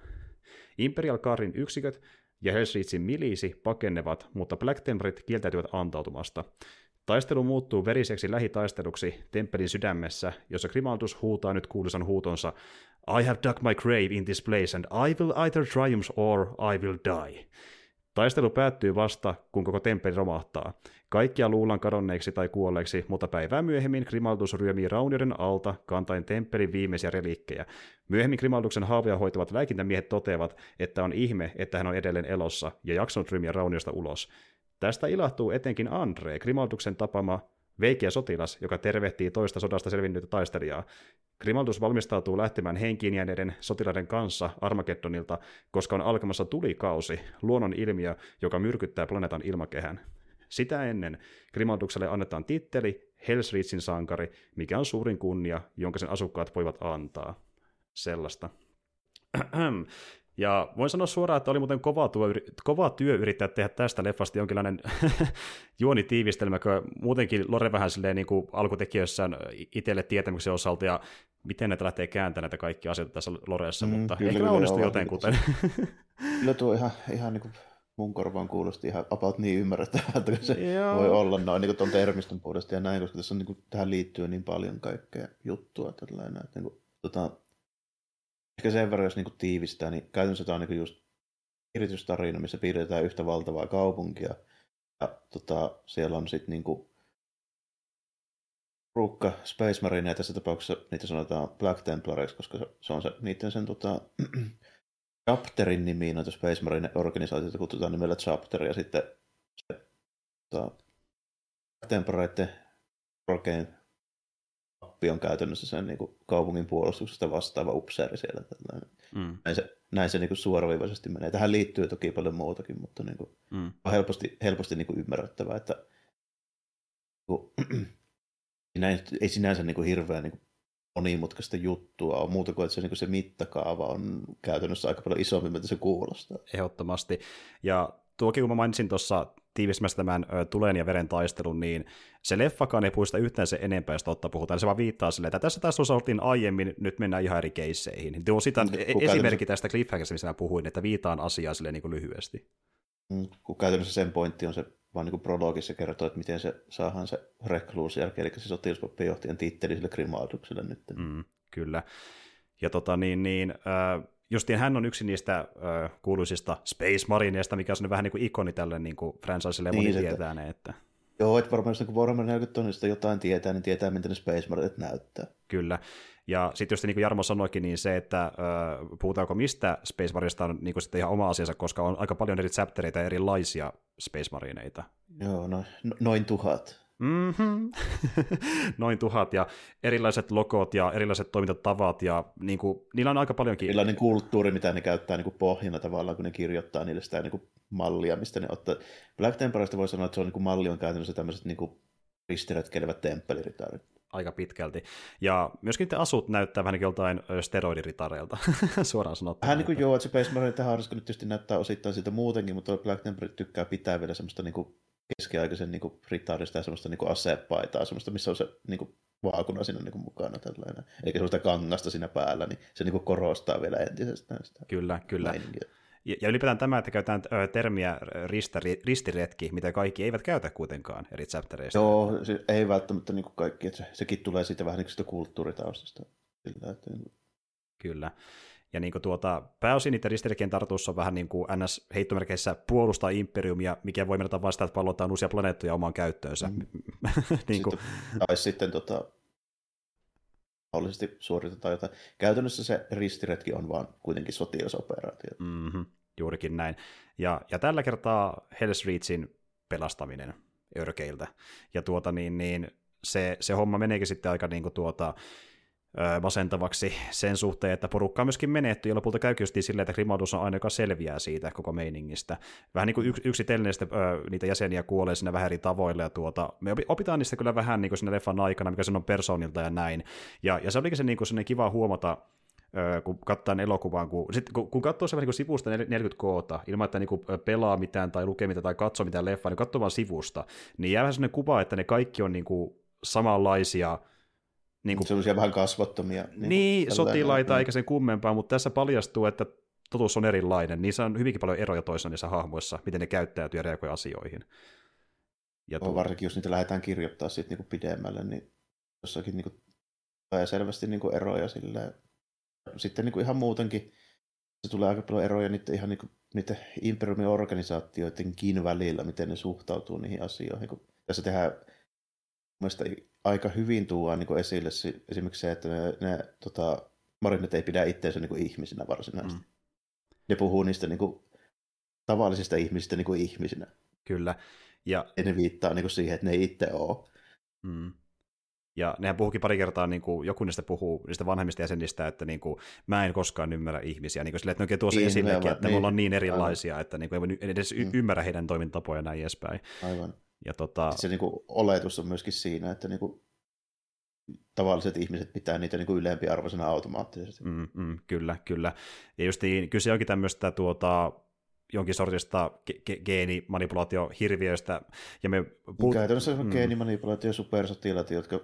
Imperial Guardin yksiköt ja Hellsreachin milisi pakennevat, mutta Black Templarit kieltäytyvät antautumasta. Taistelu muuttuu veriseksi lähitaisteluksi temppelin sydämessä, jossa Grimaldus huutaa nyt kuuluisan huutonsa I have dug my grave in this place and I will either triumph or I will die. Taistelu päättyy vasta, kun koko temppeli romahtaa. Kaikkia luullaan kadonneeksi tai kuolleeksi, mutta päivää myöhemmin Grimaltus ryömii raunioiden alta kantain temppelin viimeisiä reliikkejä. Myöhemmin Grimalduksen haavoja hoitavat lääkintämiehet toteavat, että on ihme, että hän on edelleen elossa ja jaksanut ryömiä rauniosta ulos. Tästä ilahtuu etenkin Andre, Grimalduksen tapama veikeä sotilas, joka tervehtii toista sodasta selvinnyttä taistelijaa. Grimaldus valmistautuu lähtemään henkiin jääneiden sotilaiden kanssa Armageddonilta, koska on alkamassa tulikausi, luonnon ilmiö, joka myrkyttää planeetan ilmakehän. Sitä ennen Grimaldukselle annetaan titteli Hellsreachin sankari, mikä on suurin kunnia, jonka sen asukkaat voivat antaa. Sellaista. [CLEARS THROAT] Ja voin sanoa suoraan, että oli muuten kova työ, kova työ yrittää tehdä tästä leffasta jonkinlainen [LAUGHS] juonitiivistelmä, kun muutenkin Lore vähän silleen niin kuin alkutekijöissään itselle tietämyksen osalta, ja miten näitä lähtee kääntämään näitä kaikkia asioita tässä Loreessa, mm, mutta kyllä, ehkä mä onnistun jotenkuten. Kyllä tuo ihan, ihan niin kuin mun korvaan kuulosti ihan about niin ymmärrettävältä, kun se Joo. voi olla noin niin tuon termistön puolesta ja näin, koska tässä on, niin kuin, tähän liittyy niin paljon kaikkea juttua. Tällainen, että, niin kuin, tota, ehkä sen verran, jos niin kuin, tiivistää, niin käytännössä tämä on niin just yritystarina, missä piirretään yhtä valtavaa kaupunkia. Ja tota, siellä on sitten niin kuin, Rukka Space Marine, tässä tapauksessa niitä sanotaan Black Templareiksi, koska se on se, niiden sen tota, [CLEARS THROAT] Chapterin nimiin noita Space Marine organisaatioita kutsutaan nimellä Chapter, ja sitten se tota, Temporaiden korkein pappi on käytännössä sen niin kuin, kaupungin puolustuksesta vastaava upseeri siellä. Mm. Näin se, näin se niin kuin, suoraviivaisesti menee. Tähän liittyy toki paljon muutakin, mutta niin kuin, mm. on helposti, helposti niin kuin, ymmärrettävää, että kun, siinä [CLEARS THROAT] ei, ei sinänsä niin kuin hirveän niin kuin monimutkaista juttua on muuta kuin, että se, niin kuin se mittakaava on käytännössä aika paljon isompi, mitä se kuulostaa. Ehdottomasti. Ja tuokin, kun mä mainitsin tuossa tiivismässä tämän ö, tulen ja veren taistelun, niin se leffakaan ei puista yhtään se enempää, jos totta puhutaan. Se vaan viittaa silleen, että tässä taas oltiin aiemmin, nyt mennään ihan eri keisseihin. Tuo sitä e- esimerkki tästä cliffhangerista, missä mä puhuin, että viitaan asiaa silleen niin kuin lyhyesti. Mm, kun käytännössä sen pointti on se vaan niin kuin prologissa kertoo, että miten se saadaan se rekluusi jälkeen, eli se sotilaspappien johtajan titteli sille Grimaudukselle nyt. Mm, kyllä. Ja tota niin, niin äh, justiin hän on yksi niistä äh, kuuluisista Space Marineista, mikä on vähän niin kuin ikoni tälle niin kuin franchiselle, niin, moni tietää ne, että... Joo, että varmaan jos niin Warhammer 40 tonnista jotain tietää, niin tietää, miten ne Space Marineit näyttää. Kyllä. Ja sitten just niin kuin Jarmo sanoikin, niin se, että äh, puhutaanko mistä Space Marineista on niin kuin sitten ihan oma asiansa, koska on aika paljon eri chaptereita ja erilaisia Space Marineita. Joo, noin, noin tuhat. Mm-hmm. [LAUGHS] Noin tuhat ja erilaiset logot ja erilaiset toimintatavat ja niin kuin, niillä on aika paljonkin... Erilainen kulttuuri, mitä ne käyttää niin kuin pohjana tavallaan, kun ne kirjoittaa niille sitä niin kuin mallia, mistä ne ottaa. Black Temperista voi sanoa, että se on niin kuin malli on käytännössä tämmöiset niin kuin ristiretkeilevät temppeliritarit. Aika pitkälti. Ja myöskin te asut näyttää vähän niin joltain steroidiritareilta, [LAUGHS] suoraan sanottuna. Vähän niin kuin joo, että se Space Marine tähän nyt tietysti näyttää osittain siitä muutenkin, mutta Black Temple tykkää pitää vielä semmoista niin kuin keskiaikaisen niin ritaarista ja semmoista niin asepaitaa, semmoista, missä on se niin kuin, vaakuna siinä niin kuin, mukana tällainen. Eikä semmoista kangasta siinä päällä, niin se niin kuin, korostaa vielä entisestään sitä. Kyllä, kyllä. Ja, ja ylipäätään tämä, että käytetään termiä ristiretki, mitä kaikki eivät käytä kuitenkaan eri chaptereista. Joo, se ei välttämättä niin kuin kaikki, että se, sekin tulee siitä vähän niin kuin sitä kulttuuritaustasta. Sillä, että... Kyllä. Ja niin kuin tuota, pääosin niiden ristirikien tartuus on vähän niin kuin NS-heittomerkeissä puolustaa imperiumia, mikä voi mennä sitä, että pallotaan uusia planeettoja omaan käyttöönsä. Mm. [LAUGHS] niin kuin... sitten, tai sitten tota, mahdollisesti suoritetaan jotain. Käytännössä se ristiretki on vaan kuitenkin sotilasoperaatio. Mm-hmm, juurikin näin. Ja, ja tällä kertaa Hell's Reachin pelastaminen örkeiltä. Ja tuota niin, niin se, se homma meneekin sitten aika niin kuin tuota, masentavaksi sen suhteen, että porukka on myöskin menetty, ja lopulta käykin just silleen, että Grimaudus on aina, joka selviää siitä koko meiningistä. Vähän niin kuin yks, yksitellen niitä jäseniä kuolee siinä vähän eri tavoilla, ja tuota, me opitaan niistä kyllä vähän niin kuin siinä leffan aikana, mikä se on persoonilta ja näin. Ja, ja se olikin se niin kuin kiva huomata, kun katsoo elokuvaan, kun, kun, kun katsoo se niin sivusta 40 koota, ilman että niin pelaa mitään tai lukee mitään tai katsoo mitään leffaa, niin katsoo vaan sivusta, niin jää vähän sellainen kuva, että ne kaikki on niin kuin samanlaisia, niin kuin, Sellaisia vähän kasvottomia. Niin, niin sotilaita eikä sen kummempaa, mutta tässä paljastuu, että totuus on erilainen. Niissä on hyvinkin paljon eroja toisissa niissä hahmoissa, miten ne käyttäytyy ja reagoi asioihin. Ja tuo... Varsinkin jos niitä lähdetään kirjoittaa sitten niin pidemmälle, niin jossakin niin kuin, selvästi niin kuin eroja sillä. Sitten niin kuin ihan muutenkin se tulee aika paljon eroja niiden, ihan niin kuin, niiden imperiumin organisaatioidenkin välillä, miten ne suhtautuu niihin asioihin. Kun tässä tehdään mielestäni aika hyvin tuodaan niin esille esimerkiksi se, että ne, ne tota, marinit ei pidä itseänsä niin ihmisinä varsinaisesti. Mm. Ne puhuu niistä niin kuin, tavallisista ihmisistä niin kuin ihmisinä. Kyllä. Ja, ja ne viittaa niin kuin siihen, että ne ei itse ole. Mm. Ja nehän puhukin pari kertaa, niin kuin, joku niistä puhuu niistä vanhemmista jäsenistä, että niin kuin, mä en koskaan ymmärrä ihmisiä. Niin kuin sille, että ne oikein tuossa niin, esillekin, että niin, me ollaan niin erilaisia, aivan. että niin kuin, ei edes mm. ymmärrä heidän toimintatapoja ja näin edespäin. Aivan. Ja tota... Se niin kuin, oletus on myöskin siinä, että niin kuin, tavalliset ihmiset pitää niitä niin kuin ylempiarvoisena automaattisesti. Mm, mm, kyllä, kyllä. Ja just niin, kyse onkin tämmöistä tuota, jonkin sortista ge- geenimanipulaatiohirviöistä. Ja me puhut... Käytännössä on mm. geenimanipulaatio supersotilaat, jotka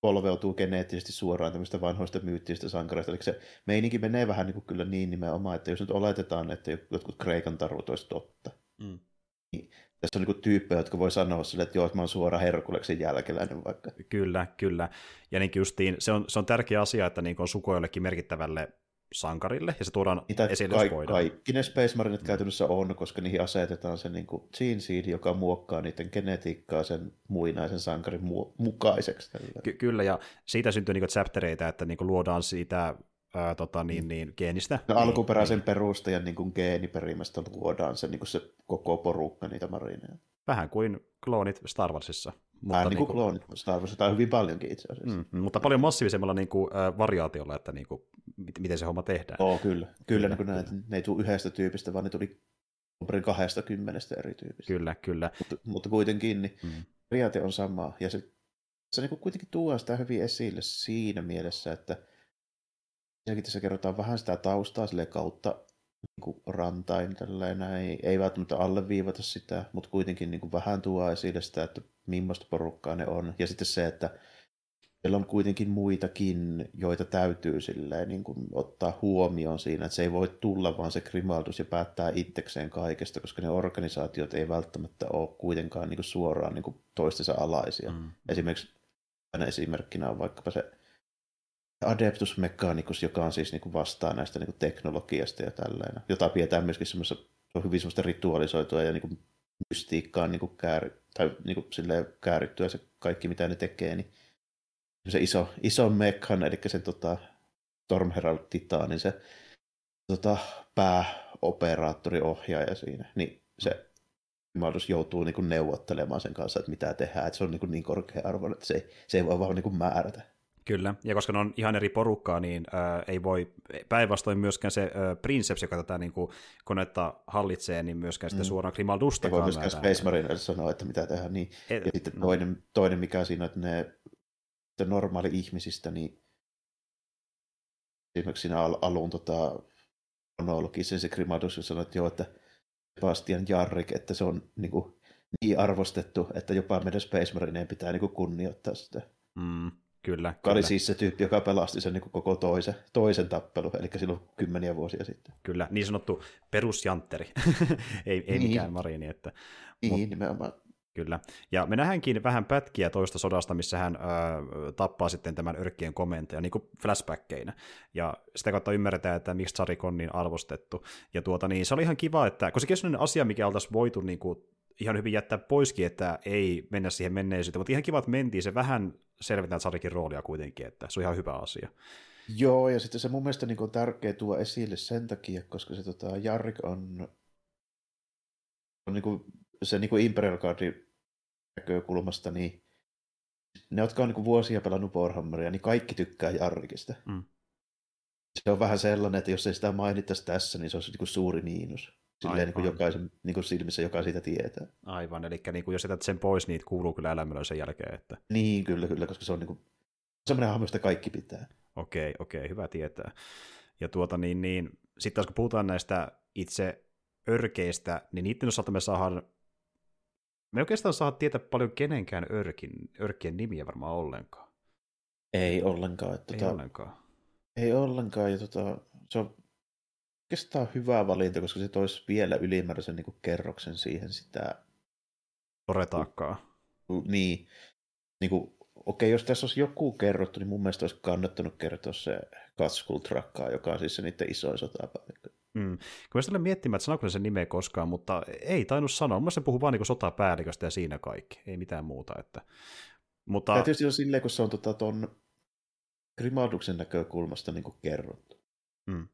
polveutuu geneettisesti suoraan tämmöistä vanhoista myyttisistä sankareista. Eli se meininki menee vähän niin kuin kyllä niin nimenomaan, että jos nyt oletetaan, että jotkut Kreikan tarut olisi totta, mm. niin tässä on niin tyyppejä, jotka voi sanoa sille, että joo, että mä oon suora Herkuleksen jälkeläinen vaikka. Kyllä, kyllä. Ja niin justiin, se on, se on tärkeä asia, että niin on suko jollekin merkittävälle sankarille, ja se tuodaan Niitä esille, ka- jos. Kaikki ne Space Marinit mm. käytännössä on, koska niihin asetetaan se niin gene seed, joka muokkaa niiden genetiikkaa sen muinaisen sankarin mu- mukaiseksi. Ky- kyllä, ja siitä syntyy niin chaptereita, että niin luodaan siitä ää, tota, niin, mm. niin, geenistä. No, niin, alkuperäisen niin. perustajan niin kuin geeniperimästä luodaan se, niin kuin se koko porukka niitä marineja. Vähän kuin kloonit Star Warsissa. Mutta Vähän niin kuin niinku- kloonit Star Warsissa, tai hyvin paljonkin itse asiassa. Mm, mutta paljon massiivisemmalla niin kuin, äh, variaatiolla, että niin kuin, miten se homma tehdään. Oo, kyllä. Kyllä, kyllä. Niin kuin näin, ne ei tule yhdestä tyypistä, vaan ne tuli perin 20 eri tyypistä. Kyllä, kyllä. Mutta, mutta kuitenkin niin Mm. periaate on sama. Ja se, se niin kuitenkin tuo sitä hyvin esille siinä mielessä, että siinäkin tässä kerrotaan vähän sitä taustaa sille kautta niin kuin rantain tälleen näin. Ei välttämättä alleviivata sitä, mutta kuitenkin niin kuin vähän tuo esille sitä, että millaista porukkaa ne on. Ja sitten se, että siellä on kuitenkin muitakin, joita täytyy silleen, niin kuin ottaa huomioon siinä, että se ei voi tulla vaan se Grimaldus ja päättää itsekseen kaikesta, koska ne organisaatiot ei välttämättä ole kuitenkaan niin kuin suoraan niin kuin toistensa alaisia. Mm. Esimerkiksi aina esimerkkinä on vaikkapa se Adeptus Mechanicus, joka on siis niin kuin vastaa näistä niin kuin teknologiasta ja tällainen, jota pidetään myöskin semmoista, se on hyvin semmoista ritualisoitua ja niin kuin mystiikkaan niin kuin kääri, tai niin kuin käärittyä se kaikki, mitä ne tekee, niin se iso, iso mekhan, eli sen tota, Storm Herald Titanin, se tota, pääoperaattori ohjaaja siinä, niin se Maldus joutuu niin kuin neuvottelemaan sen kanssa, että mitä tehdään, että se on niin, niin korkea arvo, että se ei, se ei voi vaan niin kuin määrätä. Kyllä, ja koska ne on ihan eri porukkaa, niin ää, ei voi, päinvastoin myöskään se ää, Princeps, joka tätä niin kuin, konetta hallitsee, niin myöskään Mm. suoraan Grimaldusta Ei voi myöskään Space Marine sanoa, että mitä tehdään. Niin. Et, Ja sitten no, toinen, toinen, mikä siinä, että ne että normaali ihmisistä, niin esimerkiksi siinä al- alun tota, monologissa se Grimadus sanoi, että joo, että Sebastian Jarrik, että se on niin, kuin, niin arvostettu, että jopa meidän Space Marineen pitää niin kuin, kunnioittaa sitä. mm, kyllä, Joka oli kyllä, siis se tyyppi, joka pelasti sen niin koko toisen, toisen tappelun, eli silloin kymmeniä vuosia sitten. kyllä, niin sanottu perusjantteri, [LAUGHS] ei, ei Niin. mikään marini, että Niin, nimenomaan. Kyllä. Ja me nähdäänkin vähän pätkiä toista sodasta, missä hän öö, tappaa sitten tämän örkkien komentajan niin kuin flashbackkeinä. Ja sitä kautta ymmärretään, että miksi Sarik on niin arvostettu. Ja tuota, niin se oli ihan kiva, että kun sekin on asia, mikä oltaisiin voitu niin kuin, ihan hyvin jättää poiskin, että ei mennä siihen menneisyyteen, mutta ihan kiva, että mentiin. Se vähän selvitään Sarikin roolia kuitenkin, että se on ihan hyvä asia. Joo, ja sitten se mun mielestä niin on tärkeä tuo esille sen takia, koska se tota, Jarrik on, on niin kuin, se niin kuin Imperial Guardin näkökulmasta, niin ne, jotka on niin kuin vuosia pelannut Warhammeria, niin kaikki tykkää Jarrikista. Mm. Se on vähän sellainen, että jos ei sitä mainittaisi tässä, niin se olisi niin kuin suuri miinus. Silleen niin kuin jokaisen niin kuin silmissä, joka siitä tietää. Aivan, eli niin kuin, jos jätät sen pois, niin kuuluu kyllä elämällä sen jälkeen, että Niin, kyllä, kyllä, koska se on niin kuin, semmoinen hahmo, josta kaikki pitää. Okei, okei, hyvä tietää. Ja tuota niin, niin sitten taas kun puhutaan näistä itse örkeistä, niin niiden osalta me saadaan, me oikeastaan saa tietää paljon kenenkään örkin, örkkien nimiä varmaan ollenkaan. Ei ollenkaan. Että, Ei tota, ollenkaan. Ei ollenkaan, ja tota, se on oikeastaan hyvä valinta, koska se toisi vielä ylimääräisen niin kuin kerroksen siihen sitä, Toretaakkaa. niin, niin kuin, okei, jos tässä olisi joku kerrottu, niin mun mielestä olisi kannattanut kertoa se Katskultrakkaa, joka on siis se niiden isoin sotapäällikkö. Mm. Kun mä miettimään, että sanoiko sen nimeä koskaan, mutta ei tainnut sanoa. Mun mielestä se puhuu vaan niin sotapäälliköstä ja siinä kaikki. Ei mitään muuta. Että... Mutta Tämä tietysti on silleen, kun se on tota, ton Grimalduksen näkökulmasta niin kuin kerrottu. Mm.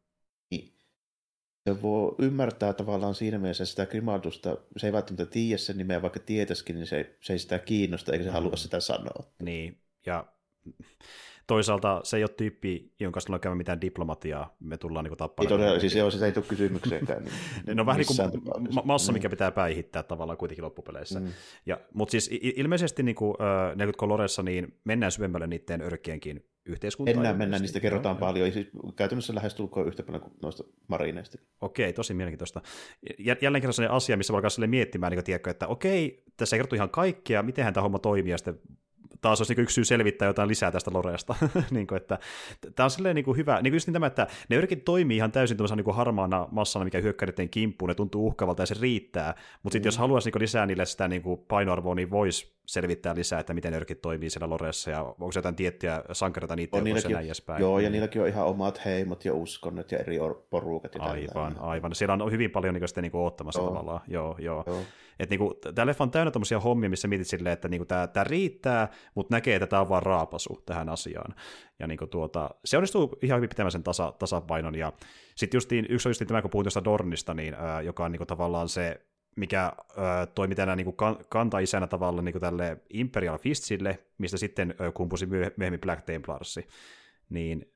Niin se voi ymmärtää tavallaan siinä mielessä sitä Grimaldusta, se ei välttämättä tiedä sen nimeä, vaikka tietäisikin, niin se, se ei sitä kiinnosta, eikä se Mm. halua sitä sanoa. Niin, ja [LAUGHS] toisaalta se ei ole tyyppi, jonka kanssa tulee käymään mitään diplomatiaa, me tullaan niin Ei tappamaan. todella, siis joo, sitä ei tule kysymykseenkään. Niin, [LAUGHS] No vähän niin kuin ma- massa, mikä Mm. pitää päihittää tavallaan kuitenkin loppupeleissä. Mm. Ja, mutta siis ilmeisesti niin kuin, äh, 40 Loressa, niin mennään syvemmälle niiden örkkienkin yhteiskuntaan. Mennään, mennään, ilmeisesti. niistä kerrotaan Joo, paljon. Siis käytännössä lähestulkoon yhtä paljon kuin noista marineista. Okei, tosi mielenkiintoista. Jä- Jälleen kerran sellainen asia, missä voi alkaa miettimään, niin tiedätkö, että okei, tässä ei kerrottu ihan kaikkea, miten tämä homma toimii, ja sitten taas olisi niin yksi syy selvittää jotain lisää tästä Loreesta. [LAUGHS] niin kuin, että, tämä on silleen niin kuin hyvä, niin kuin just niin tämä, että ne yrkit toimii ihan täysin niin kuin harmaana massana, mikä hyökkäiden kimppuun, ne tuntuu uhkavalta ja se riittää, mutta sitten Mm. jos haluaisi niin kuin lisää niille sitä niin kuin painoarvoa, niin voisi selvittää lisää, että miten yrkit toimii siellä Loreessa, ja onko jotain tiettyjä sankareita niitä, On niilläkin- näin edespäin. Joo, ja Mm. niilläkin on ihan omat heimot ja uskonnot ja eri or- porukat. Ja Aivan, tällainen. aivan. Siellä on hyvin paljon niin sitten niin oottamassa Joo. tavallaan. Joo, joo. Joo. Et niinku, tämä leffa on täynnä tämmöisiä hommia, missä mietit silleen, että niinku tämä, riittää, mutta näkee, että tämä on vaan raapasu tähän asiaan. Ja niinku tuota, se onnistuu ihan hyvin pitämään sen tasa, tasapainon. Ja sitten justiin, yksi on justiin tämä, kun puhuin tuosta Dornista, niin, ää, joka on niinku tavallaan se, mikä ää, toimi tänään kan, kantaisänä tavallaan niinku tälle Imperial Fistsille, mistä sitten kumpusi myö- myöhemmin Black Templarsi. Niin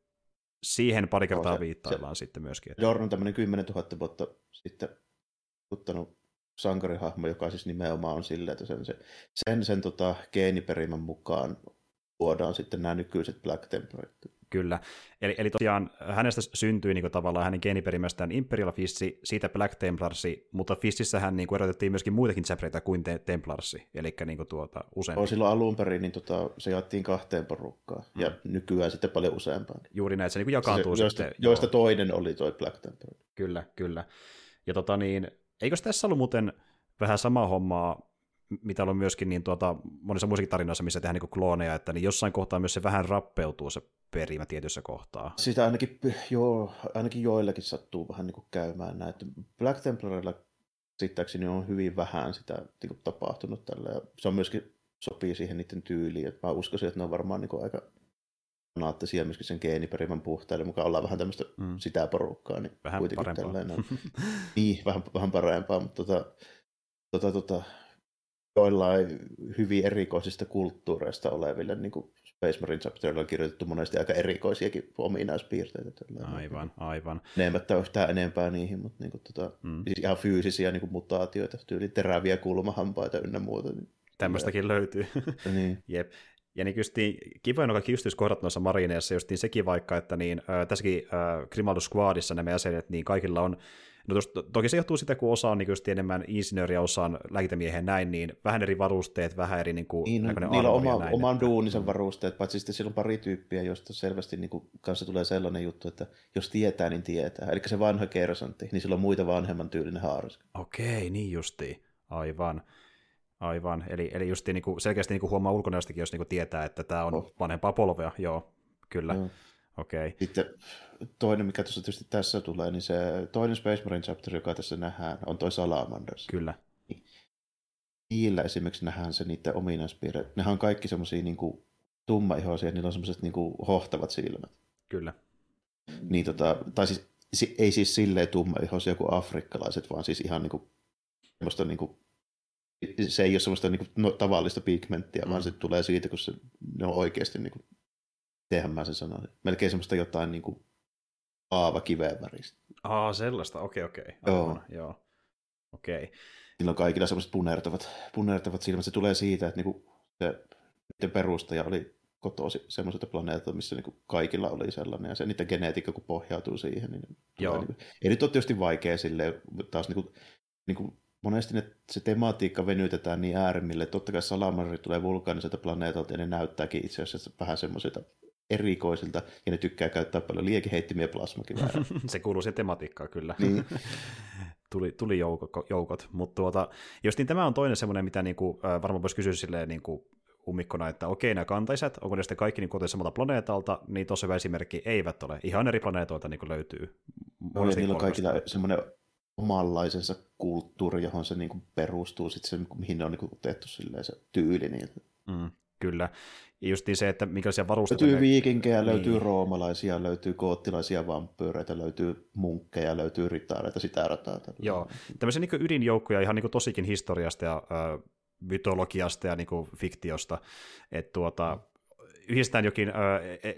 siihen pari kertaa se- viittaillaan sitten myöskin. Että, Dorn on tämmöinen 10 000 vuotta sitten ottanut sankarihahmo, joka siis nimenomaan on silleen, että sen, sen, sen, sen tota, geeniperimän mukaan tuodaan sitten nämä nykyiset Black Templorit. Kyllä. Eli, eli tosiaan hänestä syntyi niin kuin, tavallaan hänen geeniperimästään Imperial Fissi, siitä Black Templarsi, mutta Fississä hän niin kuin, erotettiin myöskin muitakin chaptereita kuin te- Templarsi, eli niin kuin, tuota, usein. Oh, silloin alun perin niin tota, se jaettiin kahteen porukkaan, mm. ja nykyään sitten paljon useampaan. Juuri näin, se niin kuin jakaantuu se, joista, sitten. Joista joo. toinen oli toi Black Templar. Kyllä, kyllä. Ja tota niin, eikös tässä ollut muuten vähän samaa hommaa mitä on myöskin niin tuota, monissa muissakin tarinoissa, missä tehdään niin klooneja, että niin jossain kohtaa myös se vähän rappeutuu se perimä tietyssä kohtaa. Sitä ainakin, joo, ainakin joillakin sattuu vähän niin kuin käymään näin. Black Templarilla käsittääkseni on hyvin vähän sitä niin kuin tapahtunut tällä. Ja se on myöskin sopii siihen niiden tyyliin. Että mä uskoisin, että ne on varmaan niin kuin aika fanaattisia myöskin sen geeniperimän puhtaille, mukaan ollaan vähän tämmöistä mm. sitä porukkaa, niin vähän kuitenkin parempaa. tällainen. [LAUGHS] niin, vähän, vähän parempaa, mutta tota, tota, tota, joillain hyvin erikoisista kulttuureista oleville, niin kuin Space Marine Chapterilla on kirjoitettu monesti aika erikoisiakin ominaispiirteitä. Tällä aivan, aivan. Neemättä yhtään enempää niihin, mutta niin kuin, tota, mm. siis ihan fyysisiä niin kuin mutaatioita, tyyli teräviä kulmahampaita ynnä muuta. Niin, Tämmöistäkin ja... löytyy. [LAUGHS] niin. Jep. Ja niin kysti, kivoin kaikki yksityiskohdat noissa marineissa, justiin sekin vaikka, että niin, äh, tässäkin äh, Grimaldo Squadissa nämä jäsenet, niin kaikilla on No tos, to, toki se johtuu sitä, kun osa on niin enemmän insinööriä, osa on lääkintämiehen näin, niin vähän eri varusteet, vähän eri niin kuin, niin, no, niillä on oma, näin, oman että... duunisen varusteet, paitsi sitten siellä on pari tyyppiä, joista selvästi niin kuin, kanssa tulee sellainen juttu, että jos tietää, niin tietää. Eli se vanha kersantti, niin sillä on muita vanhemman tyylinen haaras. Okei, niin justiin. Aivan. Aivan, eli, eli just niin kuin, selkeästi niin kuin huomaa ulkonäöstäkin, jos niin kuin tietää, että tämä on oh. vanhempaa polvea, joo, kyllä. Joo. Okei. Okay. Sitten toinen, mikä tuossa tietysti tässä tulee, niin se toinen Space Marine chapter, joka tässä nähdään, on toi Salamanders. Kyllä. Niillä esimerkiksi nähdään se niiden ominaispiirre. Nehän on kaikki semmoisia niin tummaihoisia, niillä on semmoiset niin hohtavat silmät. Kyllä. Niin tota, tai siis ei siis silleen tummaihoisia kuin afrikkalaiset, vaan siis ihan niin kuin, semmoista niin kuin, se ei ole semmoista niin kuin, no, tavallista pigmenttiä, mm. vaan se tulee siitä, kun se, ne on oikeasti niin kuin, mitenhän mä sen sanoisin, melkein semmoista jotain niin kuin aava kiveen väristä. Aa, sellaista, okei, okay, okei. Okay. Joo. joo. Okei. Okay. Niillä on kaikilla semmoiset punertavat, punertavat silmät. Se tulee siitä, että niinku se perustaja oli kotosi semmoiselta planeetalta, missä niinku kaikilla oli sellainen, ja se niiden genetiikka, kun pohjautuu siihen, niin Joo. Niinku, ei nyt ole tietysti vaikea silleen, taas niinku, niinku monesti ne, se tematiikka venytetään niin äärimmille, että totta kai salamari tulee vulkaaniselta planeetalta, ja ne näyttääkin itse asiassa vähän semmoisilta erikoisilta, ja ne tykkää käyttää paljon liekeheittimiä plasmakiväärä. [LAUGHS] se kuuluu siihen tematiikkaan kyllä. Niin. [LAUGHS] tuli, tuli joukot, joukot. mutta tuota, jos niin tämä on toinen semmoinen, mitä niinku, varmaan voisi kysyä silleen niinku, ummikkona, että okei, nämä kantaisät, onko ne sitten kaikki niin kotiin samalta planeetalta, niin tuossa hyvä esimerkki, eivät ole. Ihan eri planeetoilta niin löytyy. No, ja niillä on kaikilla semmoinen omanlaisensa kulttuuri, johon se niin kuin perustuu, sitten se, mihin ne on niin kuin otettu se tyyli niiltä. Mm, kyllä. Ja just se, että minkälaisia varusteita... Löytyy viikinkejä, niin. löytyy roomalaisia, löytyy koottilaisia vampyyreitä, löytyy munkkeja, löytyy ritaareita, sitä rataa. Joo, tämmöisiä niin ydinjoukkoja ihan niin tosikin historiasta ja äh, mytologiasta ja niin fiktiosta, että tuota, yhdistetään jokin äh,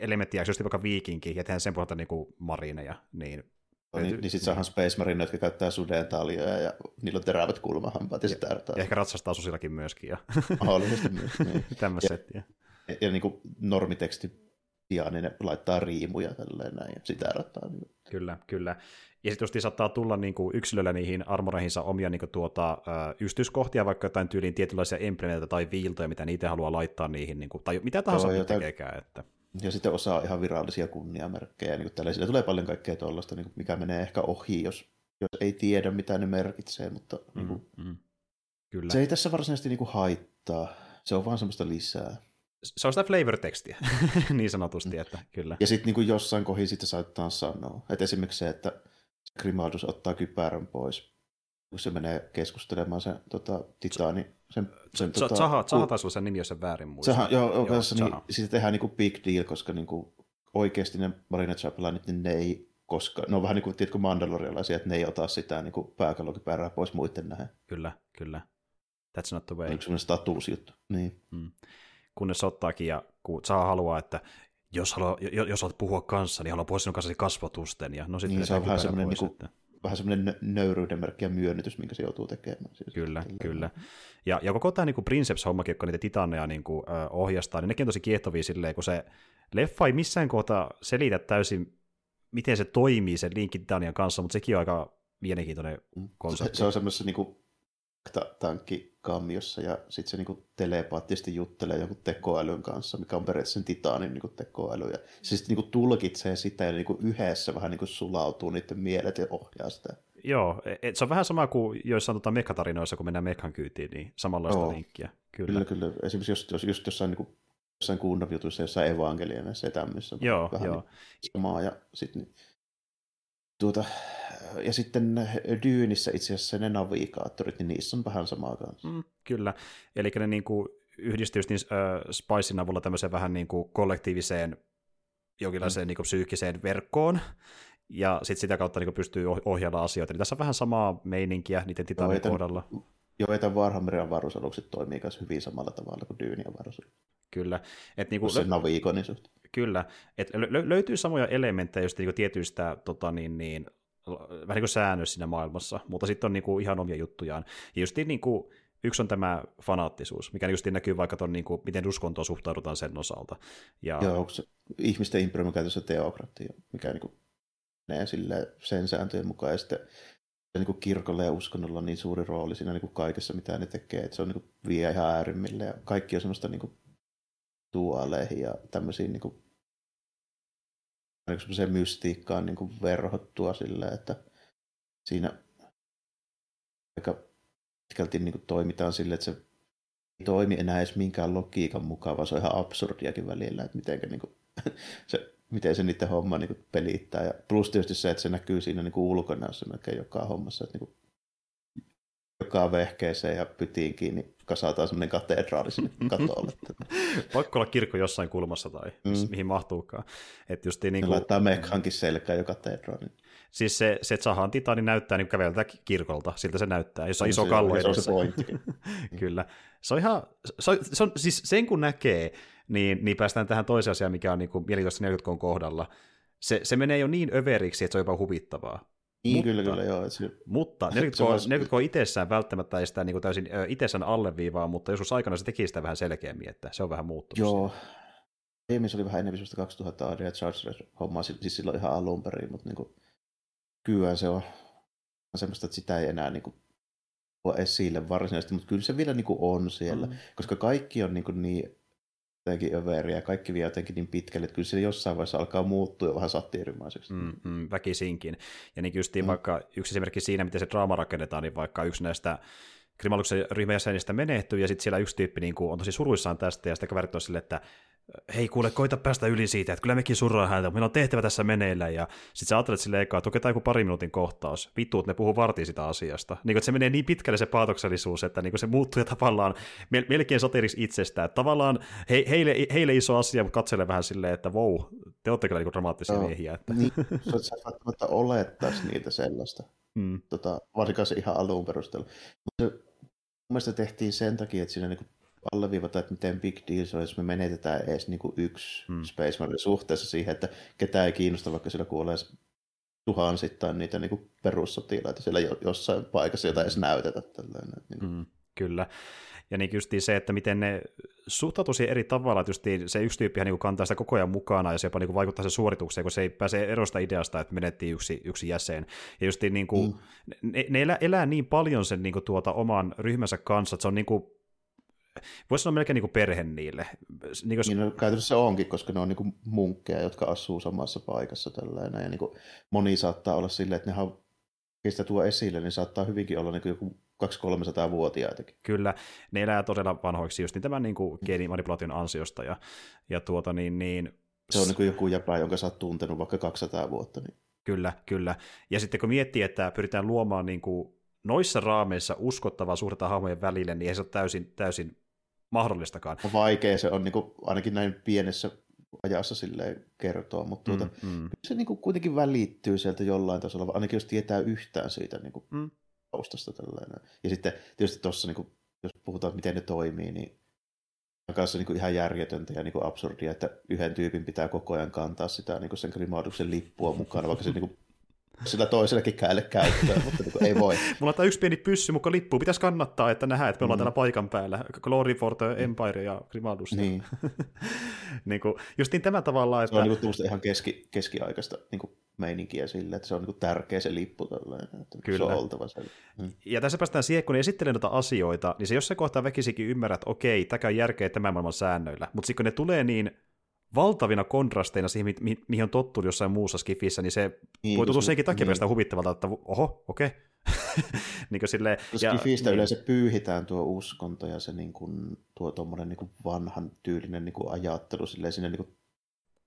elementtiä, jos vaikka viikinki, ja tehdään sen pohjalta niin marineja, niin No, niin, niin sitten saadaan Space Marine, jotka käyttää suden taljoja ja niillä on terävät kulmahampaat ja, ja sitä Ja ehkä ratsastaa susillakin myöskin. Ja... [LAUGHS] Mahdollisesti myös. Niin. [LAUGHS] Tämmöiset. Ja, ja, ja niin kuin normiteksti sijaan, niin ne laittaa riimuja tälleen näin ja sitä rataa. Niin. Kyllä, kyllä. Ja sitten just saattaa tulla niin kuin yksilöllä niihin armoreihinsa omia niin kuin tuota, ystyskohtia, vaikka jotain tyyliin tietynlaisia implementeitä tai viiltoja, mitä niitä haluaa laittaa niihin, niin kuin, tai mitä tahansa Joo, tekeekään. Että... Ja sitten osa ihan virallisia kunniamerkkejä. Niin tällaisia. tulee paljon kaikkea tuollaista, niin mikä menee ehkä ohi, jos, jos ei tiedä, mitä ne merkitsee. Mutta mm, niin kuin, mm. Kyllä. se ei tässä varsinaisesti niin kuin haittaa. Se on vaan semmoista lisää se on sitä flavor-tekstiä, [LAUGHS] niin sanotusti, että kyllä. Ja sitten niin jossain kohdin sitten saattaa sanoa, että esimerkiksi se, että Grimaldus ottaa kypärän pois, kun se menee keskustelemaan se tota, titaani. Sen, sen, tota, Zaha, Zaha taisi olla sen nimi, jos sen väärin muista. Zaha, joo, joo, joo niin, siitä tehdään niin kuin big deal, koska niin kuin, oikeasti ne Marina Chapelinit, niin ne ei koska ne on vähän niin kuin, tiedätkö, mandalorialaisia, että ne ei ota sitä niin pääkallokipäärää pois muiden nähden. Kyllä, kyllä. That's not the way. Yksi semmoinen statusjuttu. Niin. Mm kunnes ottaakin ja kun saa haluaa, että jos, haluaa, jos haluat puhua kanssa, niin haluaa puhua sinun kanssasi kasvotusten. Ja no sitten niin, se on vähän semmoinen niin vähän semmoinen nöyryyden merkki ja myönnytys, minkä se joutuu tekemään. Siis kyllä, kyllä. Ja, ja koko tämä niin Princeps-hommakin, joka niitä titaneja niin kuin, ohjastaa, niin nekin on tosi kiehtovia silleen, kun se leffa ei missään kohtaa selitä täysin, miten se toimii sen Linkin Titanian kanssa, mutta sekin on aika mielenkiintoinen konsepti. Se, se on semmoisessa niin kuin, tankkikammiossa ja sitten se niinku telepaattisesti juttelee jonkun tekoälyn kanssa, mikä on periaatteessa sen titaanin niinku tekoäly. Ja se sitten niinku tulkitsee sitä ja niinku yhdessä vähän niinku sulautuu niiden mielet ja ohjaa sitä. Joo, et se on vähän sama kuin joissain tota mekatarinoissa, kun mennään mekan kyytiin, niin samanlaista Joo. linkkiä. Kyllä. kyllä, kyllä. Esimerkiksi jos, jos, just jossain, niin kuin, jossain kunnajutuissa, jossain evankeliumissa ja tämmöisessä. Joo, vähän joo. Niin samaa ja sitten niin, tuota, ja sitten Dyynissä itse asiassa ne navigaattorit, niin niissä on vähän samaa kanssa. Mm, kyllä, eli ne niin kuin yhdistyy niin, äh, Spicein avulla tämmöiseen vähän niin kuin kollektiiviseen jonkinlaiseen mm. niin kuin psyykkiseen verkkoon, ja sitten sitä kautta niin pystyy ohjaamaan asioita. Eli tässä on vähän samaa meininkiä niiden Titanin kohdalla. Joo, että Warhammerin avaruusalukset toimii myös hyvin samalla tavalla kuin Dyynin avaruusalukset. Kyllä. Et niinku, se navigonisuus. Kyllä. Et lö- löytyy samoja elementtejä just niinku tietyistä tota, niin, niin, vähän niin kuin säännössä siinä maailmassa, mutta sitten on niin kuin ihan omia juttujaan. Ja just niin kuin, yksi on tämä fanaattisuus, mikä just näkyy vaikka ton, niin kuin, miten uskontoon suhtaudutaan sen osalta. Ja... Joo, onko se ihmisten imperiumin käytössä teokratia, mikä niin kuin, menee sille sen sääntöjen mukaan, ja sitten niin kuin kirkolla ja uskonnolla on niin suuri rooli siinä niin kuin kaikessa, mitä ne tekee, että se on niin kuin, vie ihan äärimmille, ja kaikki on semmoista niin kuin, tuoleihin ja tämmöisiin niin kuin, semmoiseen mystiikkaan niin kuin verhottua silleen, että siinä aika pitkälti niin kuin toimitaan silleen, että se ei toimi enää edes minkään logiikan mukaan, vaan se on ihan absurdiakin välillä, että miten, niin kuin, [LAUGHS] se, miten se niiden homma niin kuin pelittää. Ja plus tietysti se, että se näkyy siinä niin ulkonäössä melkein joka hommassa, että niin kuin, joka vehkeeseen ja pytiin kiinni kasataan semmoinen katedraali sinne [LAUGHS] katolle. Voiko olla kirkko jossain kulmassa tai mm. mihin mahtuukaan. Että just niin kuin... laittaa mekhankin selkään jo katedraali. Siis se, se Zahan titani näyttää niin käveltä kirkolta, siltä se näyttää, jos on iso kallo edessä. Se on se [LAUGHS] Kyllä. Se on ihan, se on, se on, siis sen kun näkee, niin, niin päästään tähän toiseen asiaan, mikä on niin kuin mielenkiintoista 40 kohdalla. Se, se menee jo niin överiksi, että se on jopa huvittavaa. Niin, mutta, kyllä, kyllä, joo. Se, mutta 40K, 40K itsessään välttämättä ei sitä niin kuin täysin itsessään alleviivaa, mutta joskus aikana se teki sitä vähän selkeämmin, että se on vähän muuttunut. Joo. Se oli vähän enemmän 2000 AD ja Charge hommaa siis silloin ihan alun perin, mutta niin kuin, kyllä se on semmoista, että sitä ei enää niin kuin, ole esille varsinaisesti, mutta kyllä se vielä niin kuin on siellä, mm. koska kaikki on niin, kuin niin jotenkin överiä ja kaikki vie jotenkin niin pitkälle, että kyllä se jossain vaiheessa alkaa muuttua vähän sattiirimaiseksi. Mm, mm, väkisinkin. Ja niin justiin mm. vaikka yksi esimerkki siinä, miten se draama rakennetaan, niin vaikka yksi näistä Krimaluksen ryhmäjäsenistä menehtyy, ja sitten siellä yksi tyyppi niin kuin, on tosi suruissaan tästä, ja sitten kaverit on sille, että hei kuule, koita päästä yli siitä, että kyllä mekin surraa häntä, meillä on tehtävä tässä meneillä, ja sitten sä ajattelet silleen ekaa, että otetaan joku pari minuutin kohtaus, vittu, että ne puhuu vartiin sitä asiasta. Niin kuin, että se menee niin pitkälle se paatoksellisuus, että niin kuin se muuttuu ja tavallaan melkein satiriksi itsestään, että tavallaan he, heille, heille iso asia, mutta katsele vähän silleen, että wow, te olette kyllä niin dramaattisia Joo, miehiä. Että... Niin, sä välttämättä olettaisi niitä sellaista, mm. tota, varsinkaan se ihan alun perusteella. Mutta se, mielestä tehtiin sen takia, että siinä niin alleviivata, että miten big deal se on, jos me menetetään edes niin kuin yksi hmm. Space Marine suhteessa siihen, että ketään ei kiinnosta, vaikka sillä kuolee tuhansittain niitä niin kuin perussotilaita siellä jossain paikassa, jota edes näytetä. Tällainen, niin kuin. Hmm, kyllä. Ja niin just se, että miten ne suhtautuu eri tavalla, että se yksi tyyppi niin kantaa sitä koko ajan mukana, ja se jopa niin vaikuttaa se suoritukseen, kun se ei pääse erosta ideasta, että menettiin yksi, yksi jäsen. Ja niin kuin, mm. ne, ne elää, elää, niin paljon sen niin kuin tuota, oman ryhmänsä kanssa, että se on niin kuin voisi sanoa melkein niin perhe niille. Niin, kuin... niin no, käytännössä se onkin, koska ne on niin munkkeja, jotka asuu samassa paikassa tällainen. Ja niin kuin moni saattaa olla silleen, että ne ha- sitä tuo esille, niin saattaa hyvinkin olla niin kuin joku 200-300-vuotiaitakin. Kyllä, ne elää todella vanhoiksi just niin tämän niin kuin geenimanipulaation ansiosta. Ja, ja tuota, niin, niin... Se on niin kuin joku jäpä, jonka sä oot tuntenut vaikka 200 vuotta. Niin... Kyllä, kyllä. Ja sitten kun miettii, että pyritään luomaan niin kuin noissa raameissa uskottavaa suhdetta hahmojen välille, niin ei se ole täysin, täysin mahdollistakaan. On vaikea se on niin kuin, ainakin näin pienessä ajassa silleen kertoa, mutta tuota, mm, mm. se niin kuin kuitenkin välittyy sieltä jollain tasolla, ainakin jos tietää yhtään siitä niin kuin mm. taustasta. Tällainen. Ja sitten tietysti tuossa, niin kuin, jos puhutaan, miten ne toimii, niin on kanssa niin kuin ihan järjetöntä ja niin kuin absurdia, että yhden tyypin pitää koko ajan kantaa sitä niin kuin sen grimauduksen lippua mukana, vaikka se niin kuin sillä toisellakin käelle käyttöön, [LAUGHS] mutta niin ei voi. Mulla on yksi pieni pyssy, mutta lippu pitäisi kannattaa, että nähdään, että me ollaan mm. täällä paikan päällä. Glory for the Empire ja Grimaldus. Niin. [LAUGHS] niin kuin, justiin tämä tavalla, että... Se on niin kuin ihan keski, keskiaikaista niin kuin meininkiä sille, että se on niin kuin tärkeä se lippu tällainen, että Kyllä. se on oltava se. Mm. Ja tässä päästään siihen, kun ne esittelee noita asioita, niin se jossain kohtaa väkisikin ymmärrät, että okei, tämä on järkeä tämän maailman säännöillä. Mutta sitten kun ne tulee niin valtavina kontrasteina siihen, mi- mihin on tottunut jossain muussa skifissä, niin se niin, voi tuntua senkin takia niin. huvittavalta, että oho, okei. Okay. [LAUGHS] niin silleen, ja, Skifistä niin. yleensä pyyhitään tuo uskonto ja se niin kuin, tuo tuommoinen niin vanhan tyylinen niin kuin ajattelu silleen sinne niin kuin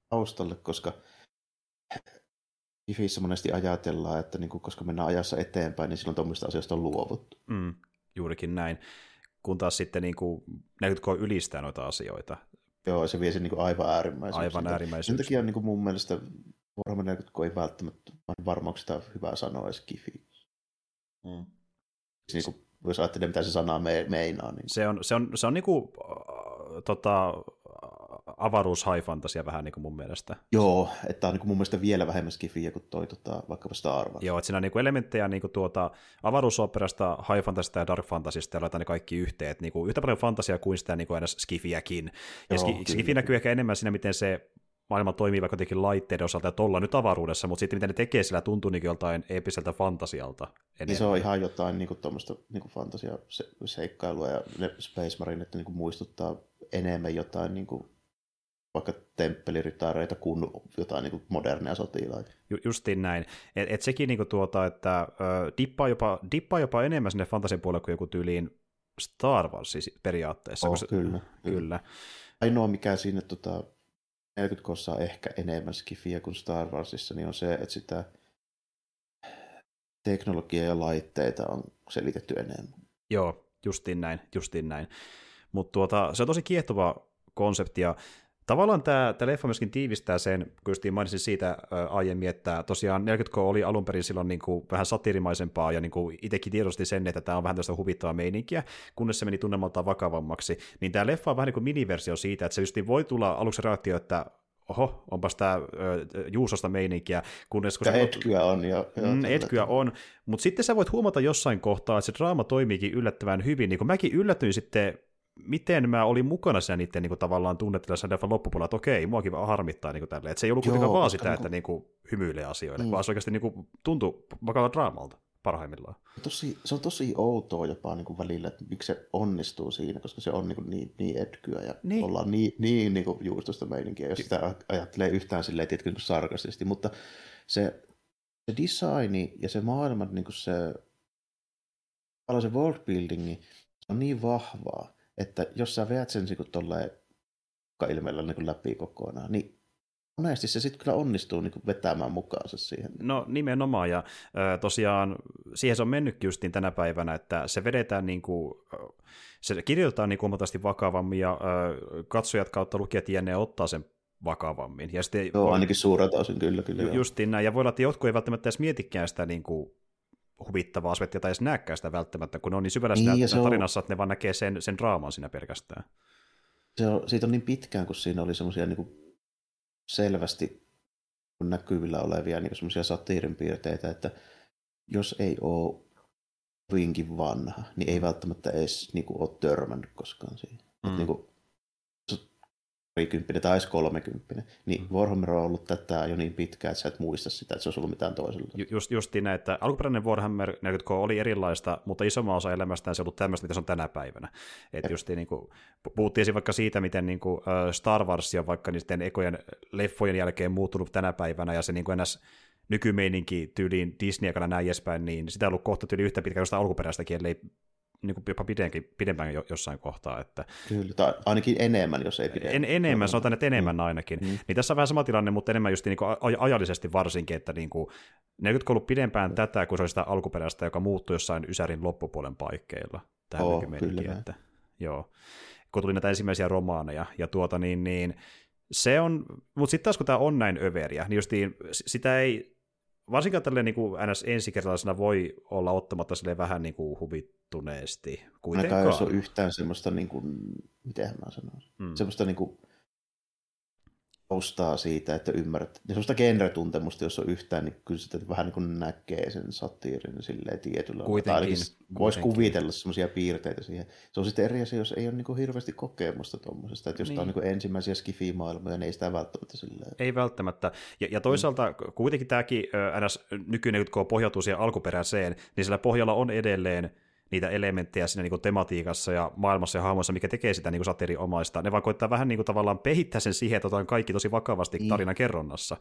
taustalle, koska Skifissä monesti ajatellaan, että niin kuin, koska mennään ajassa eteenpäin, niin silloin tuommoista asioista on luovuttu. Mm, juurikin näin. Kun taas sitten niin kuin, näkytkö ylistää noita asioita. Joo, se vie sen niin aivan äärimmäisen. Aivan äärimmäisen. Sen takia niin kuin mun mielestä Warhammer 40 ei välttämättä varmaan sitä hyvää sanoa edes kifi. Mm. Siis niin kuin, jos ajattelee, mitä se sana me, meinaa. Niin... Se on, se on, se on niin kuin, äh, tota, avaruus high fantasia vähän niin kuin mun mielestä. Joo, että on niin kuin mun mielestä vielä vähemmän skifiä kuin toi tota, vaikkapa Star Wars. Joo, että siinä on niin kuin elementtejä niin kuin tuota, avaruusoperasta, high fantasista ja dark fantasista ja laitetaan ne kaikki yhteen. Että niin kuin yhtä paljon fantasiaa kuin sitä niin kuin aina skifiäkin. Ja Joo, ski, skifi näkyy ehkä enemmän siinä, miten se maailma toimii vaikka jotenkin laitteiden osalta ja tuolla nyt avaruudessa, mutta sitten miten ne tekee sillä tuntuu niin joltain eeppiseltä fantasialta. Niin se on ihan jotain niin tuommoista niin fantasiaseikkailua ja ne Space Marine, että niin muistuttaa enemmän jotain niin kuin vaikka temppeliritareita kuin jotain niin kuin modernia sotilaita. Ju, justiin näin. Et, et sekin niin kuin tuota, että ö, dippaa, jopa, dippaa jopa enemmän sinne fantasian puolelle kuin joku tyyliin Star Wars siis periaatteessa. Oh, se, kyllä, kyllä. Ainoa mikä siinä tota, 40 kossa ehkä enemmän skifiä kuin Star Warsissa, niin on se, että sitä teknologiaa ja laitteita on selitetty enemmän. Joo, justiin näin, justiin näin. Mutta tuota, se on tosi kiehtova konsepti, ja Tavallaan tämä, tämä leffa myöskin tiivistää sen, kun justiin mainitsin siitä ää, aiemmin, että tosiaan 40K oli alun perin silloin niin kuin vähän satirimaisempaa, ja niin kuin itsekin tiedosti sen, että tämä on vähän tästä huvittavaa meininkiä, kunnes se meni tunnelmaltaan vakavammaksi. Niin tämä leffa on vähän niin kuin miniversio siitä, että se justiin voi tulla aluksi reaktio, että oho, onpas tämä Juusosta meininkiä. Kunnes, kun se, etkyä on. Ja, ja mm, etkyä on, mutta sitten sä voit huomata jossain kohtaa, että se draama toimiikin yllättävän hyvin. Niin kuin mäkin yllätyin sitten miten mä olin mukana siinä niiden niin kuin, tavallaan tunnetilla sen leffan loppupuolella, että okei, muakin vaan harmittaa niin kuin, tälleen. Että se ei ollut kuitenkaan vaan sitä, niin kuin... että niin kuin, hymyilee asioille, mm. vaan se oikeasti niin kuin, tuntui vakava draamalta parhaimmillaan. Tosi, se on tosi outoa jopa niin kuin välillä, että miksi se onnistuu siinä, koska se on niin, kuin niin, niin etkyä ja niin. ollaan niin, niin, niin kuin juustosta meininkiä, jos sitä ajattelee yhtään silleen, tietenkin niin sarkastisesti, mutta se, se designi ja se maailman niin kuin se, se world buildingi, se on niin vahvaa, että jos sä veät sen niin tolleen ilmeellä niin läpi kokonaan, niin monesti se sitten kyllä onnistuu niin vetämään mukaansa siihen. No nimenomaan, ja tosiaan siihen se on mennytkin justiin tänä päivänä, että se vedetään niin kuin, se kirjoitetaan niin huomattavasti vakavammin, ja äh, katsojat kautta lukijat jänne ottaa sen vakavammin. Ja sitten, Joo, ainakin suurelta osin, kyllä. kyllä ju- justiin näin, ja voi olla, että jotkut ei välttämättä edes mietikään sitä niin kuin, huvittavaa aspektia tai edes näkään sitä välttämättä, kun ne on niin syvällä niin, siinä tarinassa, on... että ne vaan näkee sen, sen draaman siinä pelkästään. Se on, siitä on niin pitkään, kun siinä oli semmoisia niin selvästi näkyvillä olevia niin semmoisia satiirin piirteitä, että jos ei ole kovinkin vanha, niin ei välttämättä edes niin kuin, ole törmännyt koskaan siihen. Mm. niin kuin, parikymppinen tai edes kolmekymppinen, niin mm. Warhammer on ollut tätä jo niin pitkään, että sä et muista sitä, että se olisi ollut mitään toisella. Just, justiin näin, että alkuperäinen Warhammer 40K oli erilaista, mutta isomman osa elämästään se on ollut tämmöistä, mitä se on tänä päivänä. Että justiin niin kuin, puhuttiin vaikka siitä, miten niin kuin, Star Wars on vaikka niiden ekojen leffojen jälkeen muuttunut tänä päivänä, ja se niin kuin ennäs nykymeininki tyyliin Disney-aikana näin edespäin, niin sitä on ollut kohta tyyli yhtä pitkä jostain alkuperäistäkin, ellei niin kuin jopa pidempi, pidempään jossain kohtaa. Että... Kyllä, tai ainakin enemmän, jos ei pidempään. En, enemmän, sanotaan, että enemmän mm. ainakin. Mm. Niin tässä on vähän sama tilanne, mutta enemmän just niin kuin ajallisesti varsinkin, että niin kuin, ne on ollut pidempään mm. tätä, kuin se oli sitä alkuperäistä, joka muuttui jossain Ysärin loppupuolen paikkeilla. Tähän oh, kyllä. Että, joo. Kun tuli näitä ensimmäisiä romaaneja, ja tuota niin, niin se on, mutta sitten taas kun tämä on näin överiä, niin justiin sitä ei varsinkaan tälleen niin kuin ns. ensikertalaisena voi olla ottamatta sille vähän niin kuin huvittuneesti kuitenkaan. Ainakaan jos on yhtään semmoista, niin kuin, miten mä sanoisin, mm. semmoista niin kuin, taustaa siitä, että ymmärrät. Ja sellaista genre-tuntemusta, jos on yhtään, niin kyllä sitä vähän niin kuin näkee sen satiirin silleen tietyllä Kuitenkin. Voisi kuvitella semmoisia piirteitä siihen. Se on sitten eri asia, jos ei ole niin kuin hirveästi kokemusta tuommoisesta. Että jos niin. tämä on niin kuin ensimmäisiä skifimaailmoja, niin ei sitä välttämättä silleen. Ei välttämättä. Ja, ja toisaalta mm. kuitenkin tämäkin ns. nykyinen, kun pohjautuu siihen alkuperäiseen, niin sillä pohjalla on edelleen niitä elementtejä siinä niin tematiikassa ja maailmassa ja hahmoissa, mikä tekee sitä niin satiriomaista. Ne vaan koittaa vähän niin kuin tavallaan pehittää sen siihen, että otetaan kaikki tosi vakavasti niin. tarinan kerronnassa.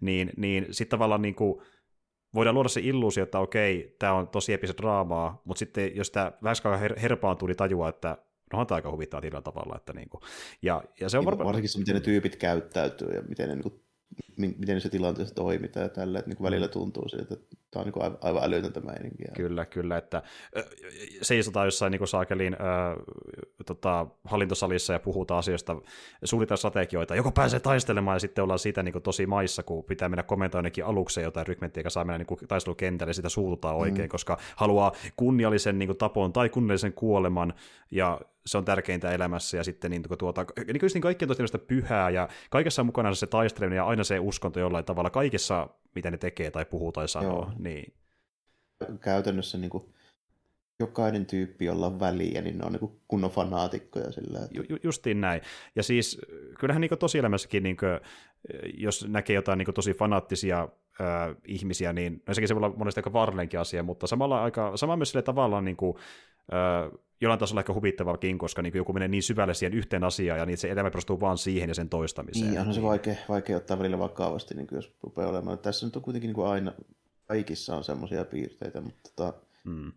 Niin, niin sitten tavallaan niin kuin voidaan luoda se illuusio, että okei, tämä on tosi epistä draamaa, mutta sitten jos tämä vähän her- herpaantuu, niin tajua, että onhan tämä aika huvittaa tietyllä tavalla. Että niin kuin, ja, ja se on niin, varmaan... Varsinkin se, miten ne tyypit käyttäytyy ja miten ne niin kuin miten se tilanteessa toimitaan ja tällä, että niin kuin välillä tuntuu siltä, että tämä on niin kuin aivan älytöntä meininkiä. Kyllä, kyllä, että seisotaan jossain niin saakeliin äh, tota, hallintosalissa ja puhutaan asioista, suunnitellaan strategioita, joko pääsee taistelemaan ja sitten ollaan siitä niin kuin tosi maissa, kun pitää mennä kommentoimaan ainakin alukseen jotain rykmenttiä, joka saa mennä niin kuin taistelukentälle ja sitä suututaan oikein, mm. koska haluaa kunniallisen niin kuin, tapon tai kunniallisen kuoleman ja se on tärkeintä elämässä, ja sitten niin, tuota, niin kuin niin kaikki on tosi pyhää, ja kaikessa on mukana se taisteleminen, ja aina se uskonto jollain tavalla, kaikessa, mitä ne tekee tai puhuu tai sanoo. Joo. Niin. Käytännössä niin kuin, jokainen tyyppi, jolla on väliä, niin ne on niin kunnon fanaatikkoja sillä. Että... Ju, justiin näin. Ja siis kyllähän niin tosielämässäkin, niin kuin, jos näkee jotain niin tosi fanaattisia äh, ihmisiä, niin no sekin se voi olla monesti aika vaarallinenkin asia, mutta samalla aika, sama myös sille tavallaan niin kuin, äh, jollain tasolla ehkä huvittavakin, koska niin joku menee niin syvälle siihen yhteen asiaan, ja niin se elämä perustuu vaan siihen ja sen toistamiseen. Niin, onhan se vaikea, vaikea ottaa välillä vakavasti, niin jos rupeaa olemaan. Tässä nyt on kuitenkin niin kuin aina, kaikissa on semmoisia piirteitä, mutta tota, mm.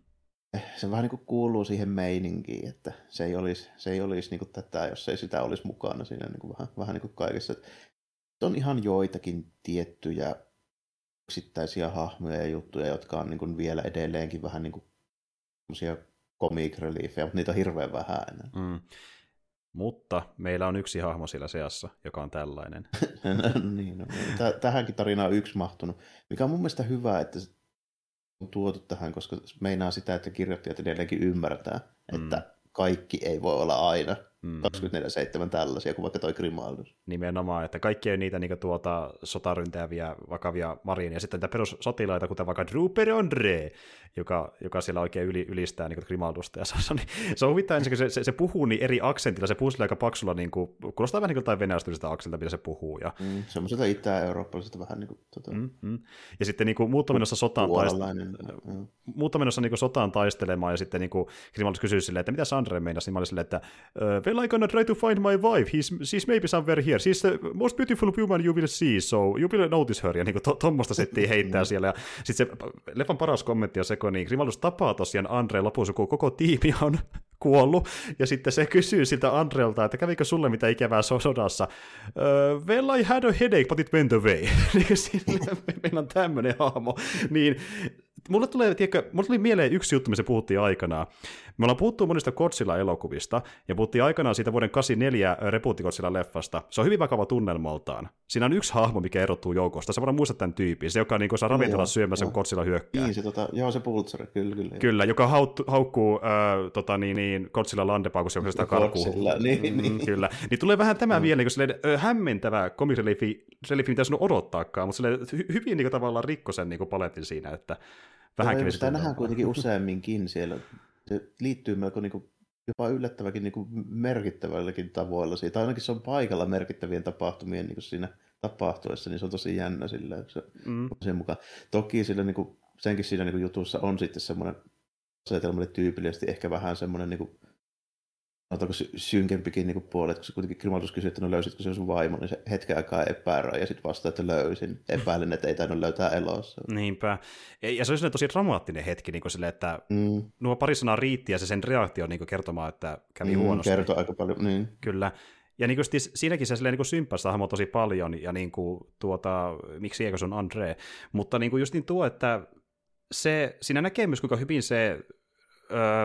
se vähän niin kuin kuuluu siihen meininkiin, että se ei olisi, se ei olisi niin kuin tätä, jos ei sitä olisi mukana siinä niin kuin vähän, vähän niin kuin kaikessa. Että on ihan joitakin tiettyjä yksittäisiä hahmoja ja juttuja, jotka on niin kuin vielä edelleenkin vähän niin kuin comic reliefejä, mutta niitä on hirveän vähän enää. Mm. Mutta meillä on yksi hahmo sillä seassa, joka on tällainen. [LAUGHS] no, niin, no, tähänkin tarinaan on yksi mahtunut, mikä on mun mielestä hyvä, että se on tuotu tähän, koska meinaa sitä, että kirjoittajat edelleenkin ymmärtää, mm. että kaikki ei voi olla aina mm. 24-7 tällaisia kuin vaikka toi Grimaldus. Nimenomaan, että kaikki on niitä niin tuota, sotaryntäviä, vakavia marineja, ja sitten niitä perussotilaita, kuten vaikka Drooper Andre, joka, joka siellä oikein yli, ylistää niin Grimaldusta, ja se on, se on huvittava ensin, se, se, se, puhuu niin eri aksentilla, se puhuu aika paksulla, niin kuin, kuulostaa vähän niin kuin jotain aksentilta, mitä se puhuu. Ja... Mm, semmoiselta itä-eurooppalaiselta vähän niin kuin... Tota... Mm, mm. Ja sitten niin kuin, muut on menossa sotaan, taist- muut on menossa niin kuin, sotaan taistelemaan, ja sitten niin kuin, Grimaldus kysyy silleen, että mitä Andre meinasi, niin mä olin silleen, että well, I'm gonna try to find my wife. He's, she's maybe somewhere here. She's the most beautiful woman you will see, so you will notice her. Ja niin kuin tuommoista settiä heittää siellä. Ja sitten se leffan paras kommentti on se, kun niin Grimaldus tapaa tosiaan Andre lopussa, kun koko tiimi on [LAUGHS] kuollut, ja sitten se kysyy siltä Andrelta, että kävikö sulle mitä ikävää sodassa? Uh, well, I had a headache, but it went away. [LAUGHS] Meillä on tämmöinen hahmo. Niin mulle, tulee, tiedätkö, mulle tuli mieleen yksi juttu, missä puhuttiin aikanaan. Me ollaan puhuttu monista Godzilla-elokuvista, ja puhuttiin aikanaan siitä vuoden 84 Rebuutti Godzilla-leffasta. Se on hyvin vakava tunnelmaltaan. Siinä on yksi hahmo, mikä erottuu joukosta. Sä voidaan muistaa tämän tyypin, se joka niin saa ravintola syömässä, kun Godzilla hyökkää. Niin, se, tota, joo, se Pulitzer, kyllä, kyllä. Kyllä, joka haut, haukkuu äh, tota, niin, niin, Godzilla landepaukussa, joka sitä karkuu. [LAUGHS] Niin, niin. Mm, kyllä. Niin tulee vähän tämä mm. vielä niin silleen, äh, hämmentävä komikseliffi, mitä sinun odottaakaan, mutta silleen, hy- hyvin niin kuin, tavallaan rikko sen niin kuin paletin siinä, että Vähän sitä nähdään kuitenkin useamminkin siellä. Se liittyy melko niin kuin, jopa yllättäväkin niin kuin merkittävälläkin tavoilla. Siitä ainakin se on paikalla merkittävien tapahtumien niin kuin siinä tapahtuessa, niin se on tosi jännä sillä, se, mm. sen mukaan. Toki sillä, niin kuin, senkin siinä niin kuin jutussa on sitten semmoinen asetelmalle tyypillisesti ehkä vähän semmoinen niin kuin, sanotaanko synkempikin niin puoli, että kun se kuitenkin Grimaldus kysyi, että no löysitkö se sun vaimo, niin se hetken aikaa epäröi ja sitten vastaa, että löysin. Epäilen, että ei tainnut löytää elossa. Niinpä. Ja se oli tosi dramaattinen hetki, niin sille, että mm. nuo pari sanaa riitti ja se sen reaktio niin kertomaan, että kävi mm, huonosti. Kertoi aika paljon, niin. Kyllä. Ja niin kuin, siinäkin se niin symppäsi hahmo tosi paljon, ja niin kuin, tuota, miksi eikö se on Andre. Mutta niin kuin just niin tuo, että se, siinä näkee myös, kuinka hyvin se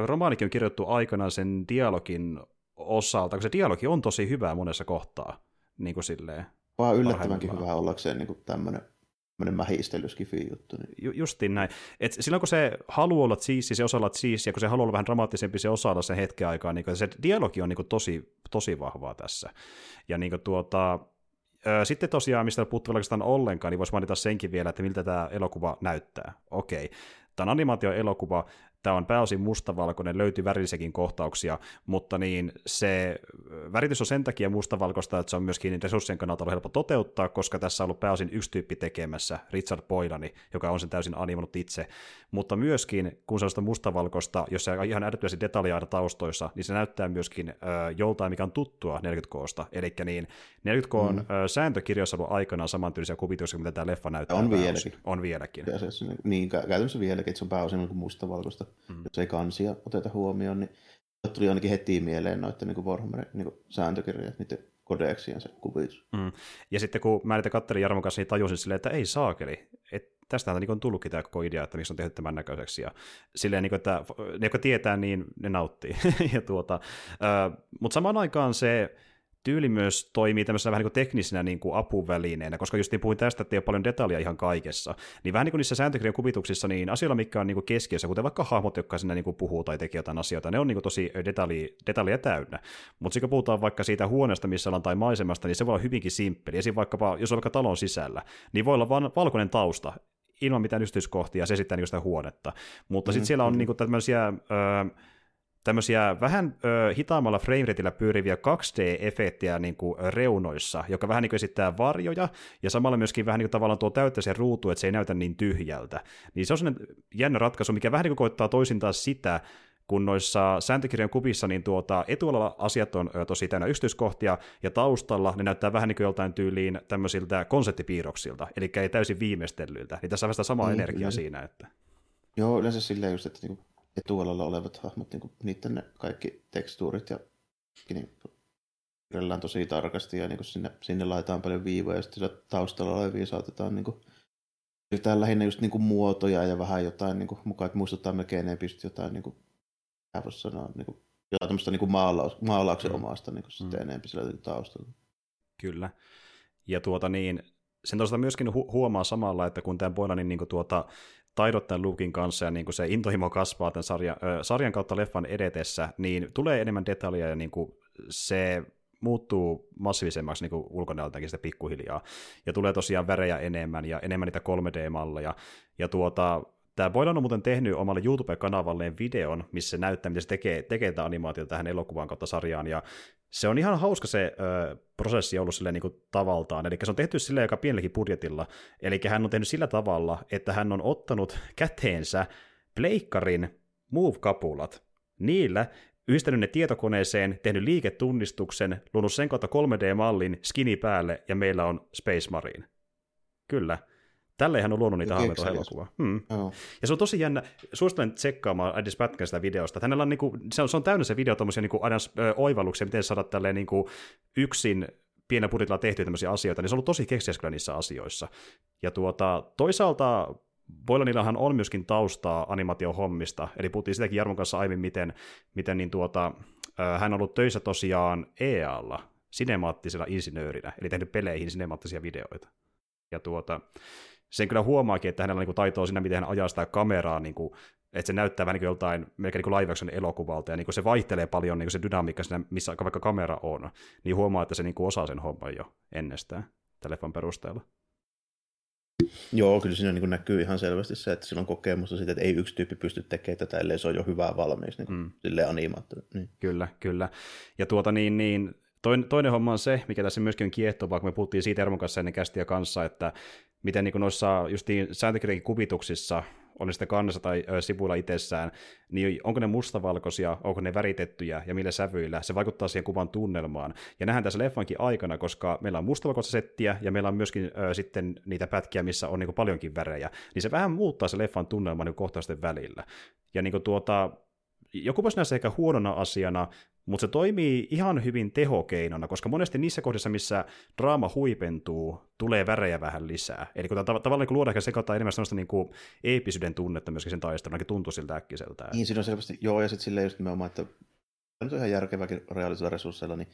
romaanikin on kirjoittu aikanaan sen dialogin osalta, koska se dialogi on tosi hyvää monessa kohtaa. Niin kuin silleen, Vaan yllättävänkin hyvä ollakseen niin tämmöinen tämmöinen mähistelyskifi juttu. Niin. Ju, justiin näin. Et silloin kun se haluaa olla siisti, se osaa olla siisti, ja kun se haluaa olla vähän dramaattisempi, se osaa olla sen hetken aikaa, niin se dialogi on niin tosi, tosi vahvaa tässä. Ja niin tuota, Sitten tosiaan, mistä puuttuu oikeastaan ollenkaan, niin voisi mainita senkin vielä, että miltä tämä elokuva näyttää. Okei, tämä on animaatioelokuva, tämä on pääosin mustavalkoinen, löytyy värillisiäkin kohtauksia, mutta niin se väritys on sen takia mustavalkoista, että se on myöskin resurssien kannalta ollut helppo toteuttaa, koska tässä on ollut pääosin yksi tyyppi tekemässä, Richard Boylani, joka on sen täysin animoinut itse, mutta myöskin kun se on mustavalkoista, jos se ihan älyttömästi detaljaida taustoissa, niin se näyttää myöskin äh, joltain, mikä on tuttua 40Ksta, eli niin 40K on mm. sääntökirjoissa ollut aikanaan samantyylisiä kuvituksia, mitä tämä leffa näyttää. On vieläkin. On vieläkin. Ja se, niin, käytännössä vieläkin, että se on pääosin niin mustavalkoista mm. jos ei kansia oteta huomioon, niin tuli ainakin heti mieleen noiden niin Warhammerin niin sääntökirjat, niiden kodeksien se kuvitus. Mm. Ja sitten kun mä näitä kattelin Jarmon kanssa, niin tajusin silleen, että ei saakeli, että tästähän niin on tullutkin tämä koko idea, että miksi on tehty tämän näköiseksi. Ja silleen, niin että ne, jotka tietää, niin ne nauttii. [LAUGHS] ja tuota, äh, mutta samaan aikaan se, tyyli myös toimii tämmöisenä vähän niin kuin teknisenä niin kuin apuvälineenä, koska just niin puhuin tästä, että ei ole paljon detaljia ihan kaikessa, niin vähän niin kuin niissä sääntökirjan kuvituksissa, niin asioilla, mikä on niin kuin keskiössä, kuten vaikka hahmot, jotka sinne niin kuin puhuu tai tekee jotain asioita, ne on niin kuin tosi detalji, detalja täynnä. Mutta kun puhutaan vaikka siitä huoneesta, missä ollaan tai maisemasta, niin se voi olla hyvinkin simppeli. Esim. vaikkapa, jos on vaikka talon sisällä, niin voi olla vain valkoinen tausta, ilman mitään yksityiskohtia, se esittää niin sitä huonetta. Mutta mm, sitten siellä on mm. niin kuin tämmöisiä... Öö, tämmöisiä vähän ö, hitaammalla framerateillä pyöriviä 2D-efektejä niin kuin reunoissa, joka vähän niin kuin esittää varjoja, ja samalla myöskin vähän niin kuin tavallaan tuo täyttä se ruutu, että se ei näytä niin tyhjältä. Niin se on sellainen jännä ratkaisu, mikä vähän niin kuin koittaa toisintaa sitä, kun noissa sääntökirjan kuvissa niin tuota, etualalla asiat on tosi täynnä yksityiskohtia, ja taustalla ne näyttää vähän niin kuin joltain tyyliin tämmöisiltä konseptipiirroksilta, eli ei täysin viimeistellyiltä. Niin tässä on vähän samaa niin, energiaa siinä. Että... Joo, yleensä silleen just, että niinku etualalla olevat hahmot, niin kuin niiden ne kaikki tekstuurit ja niin kirjoillaan tosi tarkasti ja niin kuin sinne, sinne laitetaan paljon viivoja ja sitten taustalla olevia saatetaan niin kuin, lähinnä just niin kuin muotoja ja vähän jotain niin kuin, mukaan, että muistuttaa melkein ei pysty jotain, niin kuin, voisi sanoa, niin kuin, jotain tämmöistä niin kuin maalaus, maalauksen mm. omasta niin kuin, sitten mm. enemmän sillä taustalla. Kyllä. Ja tuota niin, sen tuosta myöskin hu- huomaa samalla, että kun tämä Boylanin niin tuota, taidot tämän Luukin kanssa ja niin kuin se intohimo kasvaa tämän sarjan, ö, sarjan kautta leffan edetessä, niin tulee enemmän detaljeja ja niin kuin se muuttuu massiivisemmaksi niin ulkonäöltäänkin sitä pikkuhiljaa. Ja tulee tosiaan värejä enemmän ja enemmän niitä 3D-malleja. Ja tuota, Tämä Boylan on muuten tehnyt omalle YouTube-kanavalleen videon, missä näyttää, miten se tekee, tekee tätä animaatiota tähän elokuvaan kautta sarjaan, ja se on ihan hauska se ö, prosessi ollut silleen niin kuin tavaltaan, eli se on tehty silleen aika pienelläkin budjetilla, eli hän on tehnyt sillä tavalla, että hän on ottanut käteensä pleikkarin move-kapulat, niillä yhdistänyt ne tietokoneeseen, tehnyt liiketunnistuksen, luonut sen kautta 3D-mallin skini päälle, ja meillä on Space Marine. Kyllä. Tälleenhän on luonut niitä hahmoja elokuvaa. Hmm. Oh. Ja se on tosi jännä. Suosittelen tsekkaamaan edes pätkän sitä videosta. Hänellä on, niinku, se, on, se on täynnä se video tuommoisia niinku, aina oivalluksia, miten saada tälleen niinku, yksin pienellä budjetilla tehtyä tämmöisiä asioita, niin se on ollut tosi keksiäs kyllä niissä asioissa. Ja tuota, toisaalta Boylanillahan on myöskin taustaa animaatiohommista, eli puhuttiin sitäkin Jarmon kanssa aiemmin, miten, miten niin tuota, hän on ollut töissä tosiaan EAlla, sinemaattisella insinöörinä, eli tehnyt peleihin sinemaattisia videoita. Ja tuota, sen kyllä huomaakin, että hänellä on niin taitoa siinä, miten hän ajaa sitä kameraa, niin kuin, että se näyttää vähän niin kuin joltain melkein niin live action elokuvalta, ja niin kuin se vaihtelee paljon niin kuin se dynamiikka siinä, missä vaikka kamera on, niin huomaa, että se niin kuin osaa sen homman jo ennestään telefon perusteella. Joo, kyllä siinä niin näkyy ihan selvästi se, että sillä on kokemusta siitä, että ei yksi tyyppi pysty tekemään tätä, ellei se on jo hyvää valmiiksi, niin mm. silleen animaattori. Niin. Kyllä, kyllä. Ja tuota niin, niin toinen, toinen homma on se, mikä tässä myöskin on kiehtovaa, kun me puhuttiin siitä Ermon kanssa ennen kästiä kanssa, että miten niin noissa justiin sääntökirjankin kuvituksissa, oli sitten kannessa tai ö, sivuilla itsessään, niin onko ne mustavalkoisia, onko ne väritettyjä ja millä sävyillä, se vaikuttaa siihen kuvan tunnelmaan. Ja nähdään tässä leffankin aikana, koska meillä on mustavalkoista settiä ja meillä on myöskin ö, sitten niitä pätkiä, missä on niin paljonkin värejä, niin se vähän muuttaa se leffan tunnelma niin kohtausten välillä. Ja niin tuota, joku voisi nähdä se ehkä huonona asiana, mutta se toimii ihan hyvin tehokeinona, koska monesti niissä kohdissa, missä draama huipentuu, tulee värejä vähän lisää. Eli kun tav- tavallaan niin luodaan ehkä sekoittaa enemmän sellaista niin kuin eeppisyyden tunnetta myöskin sen taistelun, ainakin tuntuu siltä äkkiseltä. Niin, siinä on selvästi, joo, ja sitten silleen just nimenomaan, että on ihan järkeväkin reaalisilla resursseilla, niin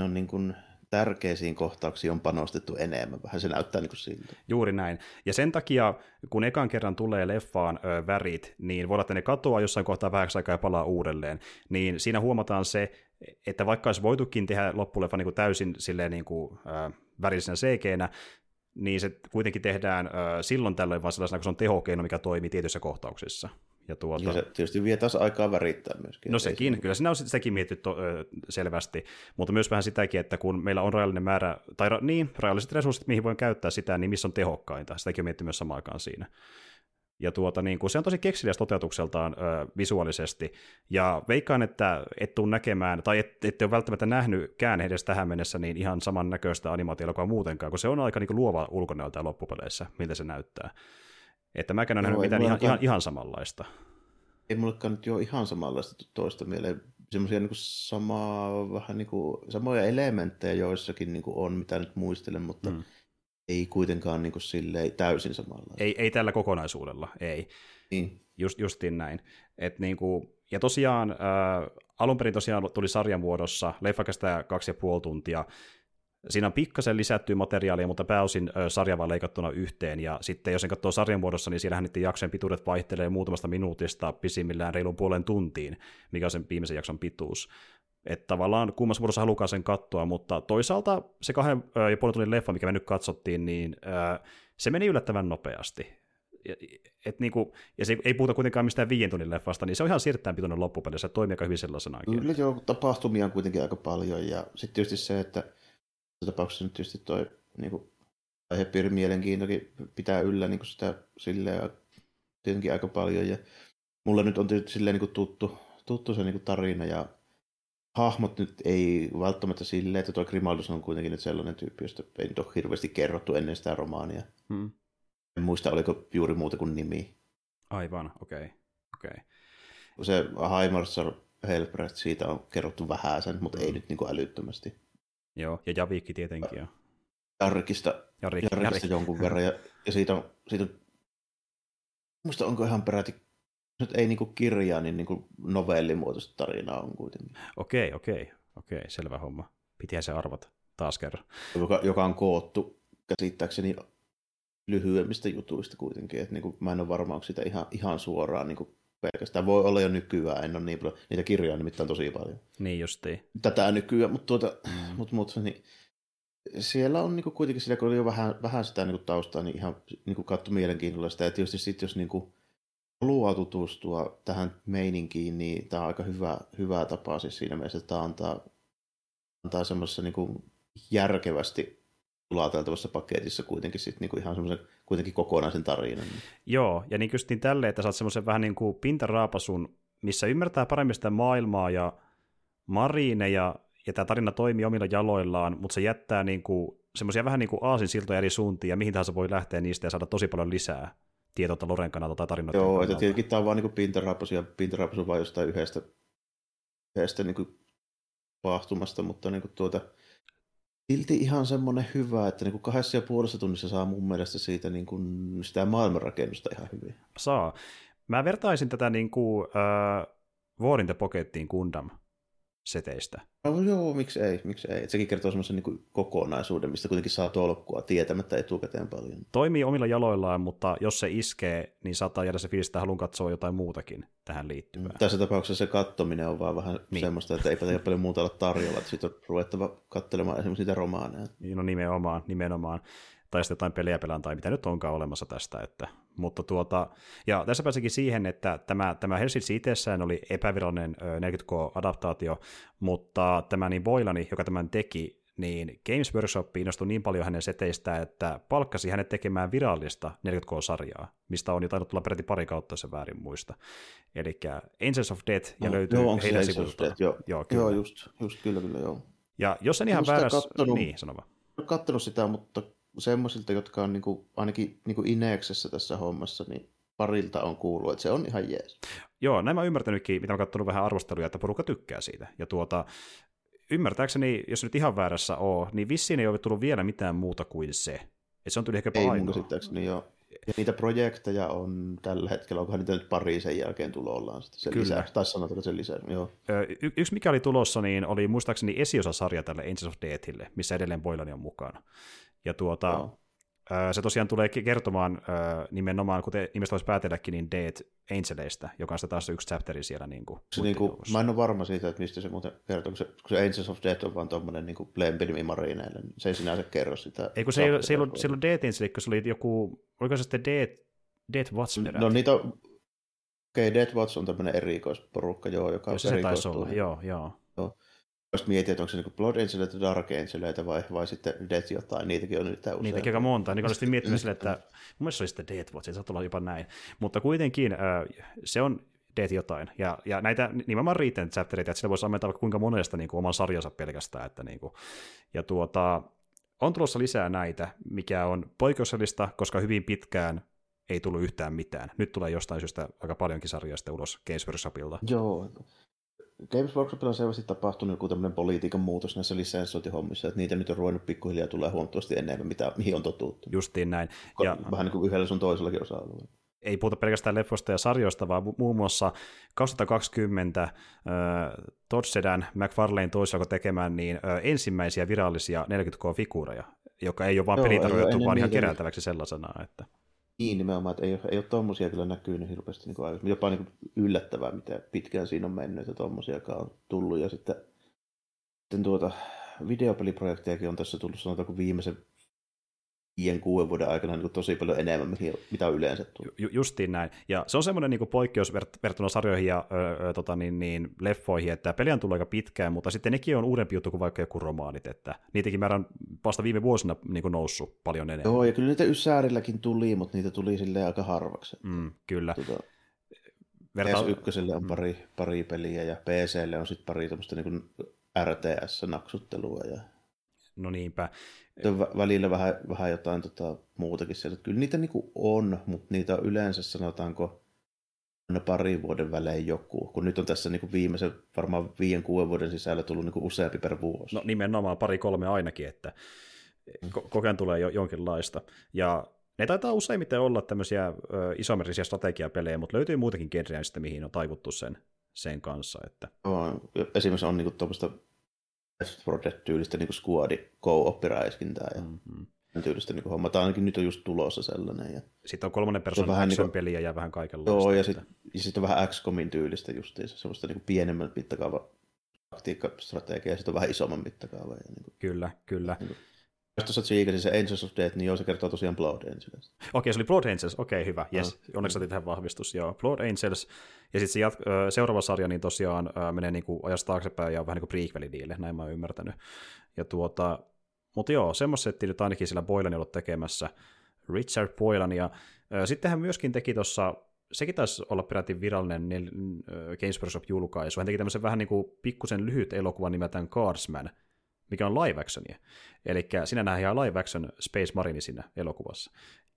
on niin kuin tärkeisiin kohtauksiin on panostettu enemmän. Vähän se näyttää niin kuin siltä. Juuri näin. Ja sen takia, kun ekan kerran tulee leffaan ö, värit, niin voi olla, että ne katoaa jossain kohtaa vähäksi aikaa ja palaa uudelleen. Niin siinä huomataan se, että vaikka olisi voitukin tehdä loppuleffa niin kuin täysin silleen niin kuin, ö, värisenä cg niin se kuitenkin tehdään ö, silloin tällöin vaan sellaisena, kun se on tehokeino, mikä toimii tietyissä kohtauksissa. Ja, tuota... ja se tietysti vie taas aikaa värittää myöskin. No sekin, kyllä siinä on sekin mietitty selvästi, mutta myös vähän sitäkin, että kun meillä on rajallinen määrä, tai ra, niin, rajalliset resurssit, mihin voin käyttää sitä, niin missä on tehokkainta, sitäkin on mietitty myös samaan aikaan siinä. Ja tuota, niin kuin, se on tosi kekseliäs toteutukseltaan ö, visuaalisesti. Ja veikkaan, että et tuu näkemään, tai et, ette ole välttämättä nähnytkään edes tähän mennessä niin ihan saman näköistä animaatiolokuvaa muutenkaan, kun se on aika niin kuin, luova ulkonäöltä loppupeleissä, miltä se näyttää. Että mäkään en nähnyt mitään ihan, ihan, ihan, samanlaista. Ei mullekaan nyt jo ihan samanlaista toista mieleen. Semmoisia niin samaa, vähän niin kuin, samoja elementtejä joissakin niin kuin on, mitä nyt muistelen, mutta mm ei kuitenkaan niin kuin silleen täysin samalla. Ei, ei tällä kokonaisuudella, ei. Niin. Just, justiin näin. Et niin kuin, ja tosiaan äh, alun perin tosiaan tuli sarjan muodossa, leffa kestää kaksi ja puoli tuntia, Siinä on pikkasen lisättyä materiaalia, mutta pääosin sarja vaan leikattuna yhteen, ja sitten jos sen katsoo sarjan muodossa, niin siellähän niiden jaksojen pituudet vaihtelee muutamasta minuutista pisimmillään reilun puolen tuntiin, mikä on sen viimeisen jakson pituus. Että tavallaan kummassa muodossa halukaa sen katsoa, mutta toisaalta se kahden ja puolen tunnin leffa, mikä me nyt katsottiin, niin se meni yllättävän nopeasti. Et niinku, ja se ei puhuta kuitenkaan mistään viien tunnin leffasta, niin se on ihan siirtään pituinen loppupelissä, se toimii aika hyvin sellaisenakin. Kyllä joo, tapahtumia on kuitenkin aika paljon, ja sitten tietysti se, että tapauksessa nyt tietysti toi niinku, aihepiirin mielenkiintokin pitää yllä niinku sitä silleen tietenkin aika paljon, ja mulla nyt on tietysti silleen niinku tuttu, tuttu se niinku tarina, ja hahmot nyt ei välttämättä silleen, että tuo Grimaldus on kuitenkin nyt sellainen tyyppi, josta ei nyt ole hirveästi kerrottu ennen sitä romaania. Hmm. En muista, oliko juuri muuta kuin nimi. Aivan, okei. Okay. okay. Se Heimarsar Helbrecht, siitä on kerrottu vähän sen, mutta hmm. ei nyt niin kuin älyttömästi. Joo, ja Javikki tietenkin. Jo. Jarrikista, Jarrik, Jarrikista Jarrik. jonkun verran, ja, ja siitä on, siitä on muista onko ihan peräti nyt ei niinku kirjaa, niin niinku novellimuotoista tarinaa on kuitenkin. Okei, okei, okei, selvä homma. Pitihän se arvata taas kerran. Joka, joka on koottu käsittääkseni lyhyemmistä jutuista kuitenkin, että niinku, mä en ole varma, onko sitä ihan, ihan suoraan niinku pelkästään. Voi olla jo nykyään, en ole niin paljon, niitä kirjoja nimittäin tosi paljon. Niin justiin. Tätä nykyään, mutta tuota, mut, mut, niin, siellä on niinku kuitenkin, sillä kun oli jo vähän, vähän sitä niinku taustaa, niin ihan niinku katso mielenkiinnolla sitä, ja tietysti sitten jos niinku, haluaa tutustua tähän meininkiin, niin tämä on aika hyvä, hyvä tapa siis siinä mielessä, että tämä antaa, antaa semmoisessa niin järkevästi sulateltavassa paketissa kuitenkin sit niin kuin ihan semmoisen kuitenkin kokonaisen tarinan. Joo, ja niin kystin tälle, että saat semmoisen vähän niin kuin pintaraapasun, missä ymmärtää paremmin sitä maailmaa ja mariineja, ja tämä tarina toimii omilla jaloillaan, mutta se jättää niin kuin semmoisia vähän niin kuin aasinsiltoja eri suuntiin, ja mihin tahansa voi lähteä niistä ja saada tosi paljon lisää tietoutta Loren kannalta tai tarinoiden Joo, kannalta. että tietenkin tämä on vaan niin pintaraappasu ja pintaraappasu vain jostain yhdestä, yhdestä niin pahtumasta, mutta niin kuin tuota, silti ihan semmoinen hyvä, että niin kuin kahdessa ja puolessa tunnissa saa mun mielestä siitä niin kuin sitä maailmanrakennusta ihan hyvin. Saa. Mä vertaisin tätä niin kuin, äh, War in the Pockettiin Gundam seteistä. No, joo, miksi ei, miksi ei. Et sekin kertoo semmoisen niin kokonaisuuden, mistä kuitenkin saa tolkkua tietämättä etukäteen paljon. Toimii omilla jaloillaan, mutta jos se iskee, niin saattaa jäädä se fiilis, että haluan katsoa jotain muutakin tähän liittyvää. Tässä tapauksessa se kattominen on vaan vähän niin. semmoista, että eipä paljon muuta olla tarjolla, että sitten on ruvettava katselemaan esimerkiksi niitä romaaneja. Niin, no nimenomaan, nimenomaan tai sitten jotain peliä pelaan tai mitä nyt onkaan olemassa tästä. Että, mutta tuota, ja tässä pääsikin siihen, että tämä, tämä Hellsitsi itsessään oli epävirallinen 40K-adaptaatio, mutta tämä niin Boilani, joka tämän teki, niin Games Workshop innostui niin paljon hänen seteistä, että palkkasi hänet tekemään virallista 40K-sarjaa, mistä on jo tainnut tulla peräti pari kautta, se väärin muista. Eli Angels of Death, ja no, löytyy joo, heidän sivulta. Joo, joo, kyllä. joo just, just, kyllä, kyllä, joo. Ja jos en ihan väärässä... Niin, sano vaan. Kattonut sitä, mutta semmoisilta, jotka on niin kuin, ainakin niin kuin Ineksessä tässä hommassa, niin parilta on kuullut, että se on ihan jees. Joo, näin mä ymmärtänytkin, mitä mä katsonut vähän arvosteluja, että porukka tykkää siitä. Ja tuota, ymmärtääkseni, jos nyt ihan väärässä on, niin vissiin ei ole tullut vielä mitään muuta kuin se. Että se on tullut ehkä Ei mun käsittääkseni, joo. Ja niitä projekteja on tällä hetkellä, onkohan niitä nyt pari sen jälkeen tulollaan sitten sen Kyllä. lisäksi, tai sanotaan sen lisäksi, joo. Y- yksi mikä oli tulossa, niin oli muistaakseni esiosasarja tälle Angels of Deathille, missä edelleen Boilani on mukana. Ja tuota, no. se tosiaan tulee kertomaan nimenomaan, kuten nimestä voisi päätelläkin, niin Dead Angeleista, joka on sitä taas yksi chapteri siellä. Niin kuin, se, niin kuin, mä en ole varma siitä, että mistä se muuten kertoo, kun se, kun se Angels of Death on vaan tuommoinen niin Blembelmi marineille, niin se ei sinänsä kerro sitä. Ei kun se ei, se ei ollut, se ei ollut Dead Angel, kun se oli joku, oliko se sitten Dead, Dead Watch No niitä on, okei, okay, Dead Watch on tämmöinen erikoisporukka, joo, joka on se taisi olla, joo, joo. joo jos mietit, että onko se niin Blood Angeleita, Dark Angeleita vai, vai sitten Death jotain, niitäkin on nyt usein. Niitäkin aika monta, niin olisin [LAUGHS] miettinyt sille, että mun mielestä se oli sitten Death Watch, se saattaa olla jopa näin. Mutta kuitenkin se on Death jotain, ja, ja näitä nimenomaan riittänyt chaptereita, että sillä voisi ammentaa vaikka kuinka monesta niin kuin, oman sarjansa pelkästään, että niin kuin, ja tuota, on tulossa lisää näitä, mikä on poikkeuksellista, koska hyvin pitkään ei tullut yhtään mitään. Nyt tulee jostain syystä aika paljonkin sarjoista ulos Games Workshopilta. Joo, Games Workshopilla on selvästi tapahtunut joku tämmöinen politiikan muutos näissä lisensointihommissa, että niitä nyt on ruvennut pikkuhiljaa tulee huomattavasti enemmän, mitä, mihin on totuttu. Justiin näin. Ja, Vähän niin kuin yhdellä sun toisellakin osa-alueella. Ei puhuta pelkästään leffoista ja sarjoista, vaan muun muassa 2020 äh, Todd Sedan McFarlane toisi tekemään niin, äh, ensimmäisiä virallisia 40K-figuureja, joka ei ole vaan pelitarjoitettu, vaan ihan keräiltäväksi sellaisena. Että... Niin nimenomaan, että ei ei ole tommosia kyllä näkynyt hirveästi niin kuin Jopa niin yllättävää, miten pitkään siinä on mennyt, että tommosiakaan on tullut. Ja sitten, sitten tuota, videopeliprojektejakin on tässä tullut sanotaanko viimeisen viiden, kuuden vuoden aikana niin tosi paljon enemmän, mitä on yleensä tullut. Ju, justiin näin. Ja se on semmoinen niin poikkeus verrattuna sarjoihin ja ö, ö, tota, niin, niin, leffoihin, että peli on tullut aika pitkään, mutta sitten nekin on uudempi juttu kuin vaikka joku romaanit, että niitäkin määrä on vasta viime vuosina niin kuin noussut paljon enemmän. Joo, ja kyllä niitä Ysärilläkin tuli, mutta niitä tuli silleen aika harvaksi. Mm, kyllä. Tuota, Verta... PS1 on mm. pari, pari peliä ja PClle on sitten pari tämmöistä niin RTS-naksuttelua. Ja... No niinpä välillä vähän, vähän jotain tota, muutakin sieltä. Kyllä niitä niinku on, mutta niitä on yleensä sanotaanko aina parin vuoden välein joku, kun nyt on tässä niinku viimeisen varmaan viiden, kuuden vuoden sisällä tullut niinku useampi per vuosi. No nimenomaan pari-kolme ainakin, että ko- kokeen tulee jo jonkinlaista. Ja ne taitaa useimmiten olla tämmöisiä ö, isomerisiä strategiapelejä, mutta löytyy muutakin genreä mihin on taivuttu sen, sen kanssa. Että... No, esimerkiksi on niinku tuommoista Left 4 Dead-tyylistä niin squadi co-oppiräiskintää ja mm-hmm. tyylistä niin homma. Tai ainakin nyt on just tulossa sellainen. Ja sitten on kolmannen persoonan vähän niin peliä ja vähän kaikenlaista. Joo, ja sitten sit on vähän XCOMin tyylistä justiinsa, semmoista niin pienemmän mittakaava taktiikkastrategia ja sitten on vähän isomman mittakaava. Ja niin kuin, kyllä, kyllä. Niin kuin, jos tuossa tsiikasin se Angels of Death, niin joo, se kertoo tosiaan Blood Angels. Okei, se oli Blood Angels, okei, hyvä, yes. Uh, Onneksi saatiin tähän vahvistus, joo. Blood Angels, ja sitten se jat- seuraava sarja niin tosiaan äh, menee niin kuin ajasta taaksepäin ja on vähän niin kuin prequeli niille, näin mä oon ymmärtänyt. Ja tuota, mutta joo, semmoiset nyt ainakin sillä Boylan ollut tekemässä, Richard Boylan, ja äh, sitten hän myöskin teki tuossa sekin taisi olla peräti virallinen Games Workshop-julkaisu. Hän teki tämmöisen vähän niin kuin pikkusen lyhyt elokuvan nimeltään Cardsman, mikä on live actionia. Eli sinä nähdään ihan live action Space Marine siinä elokuvassa.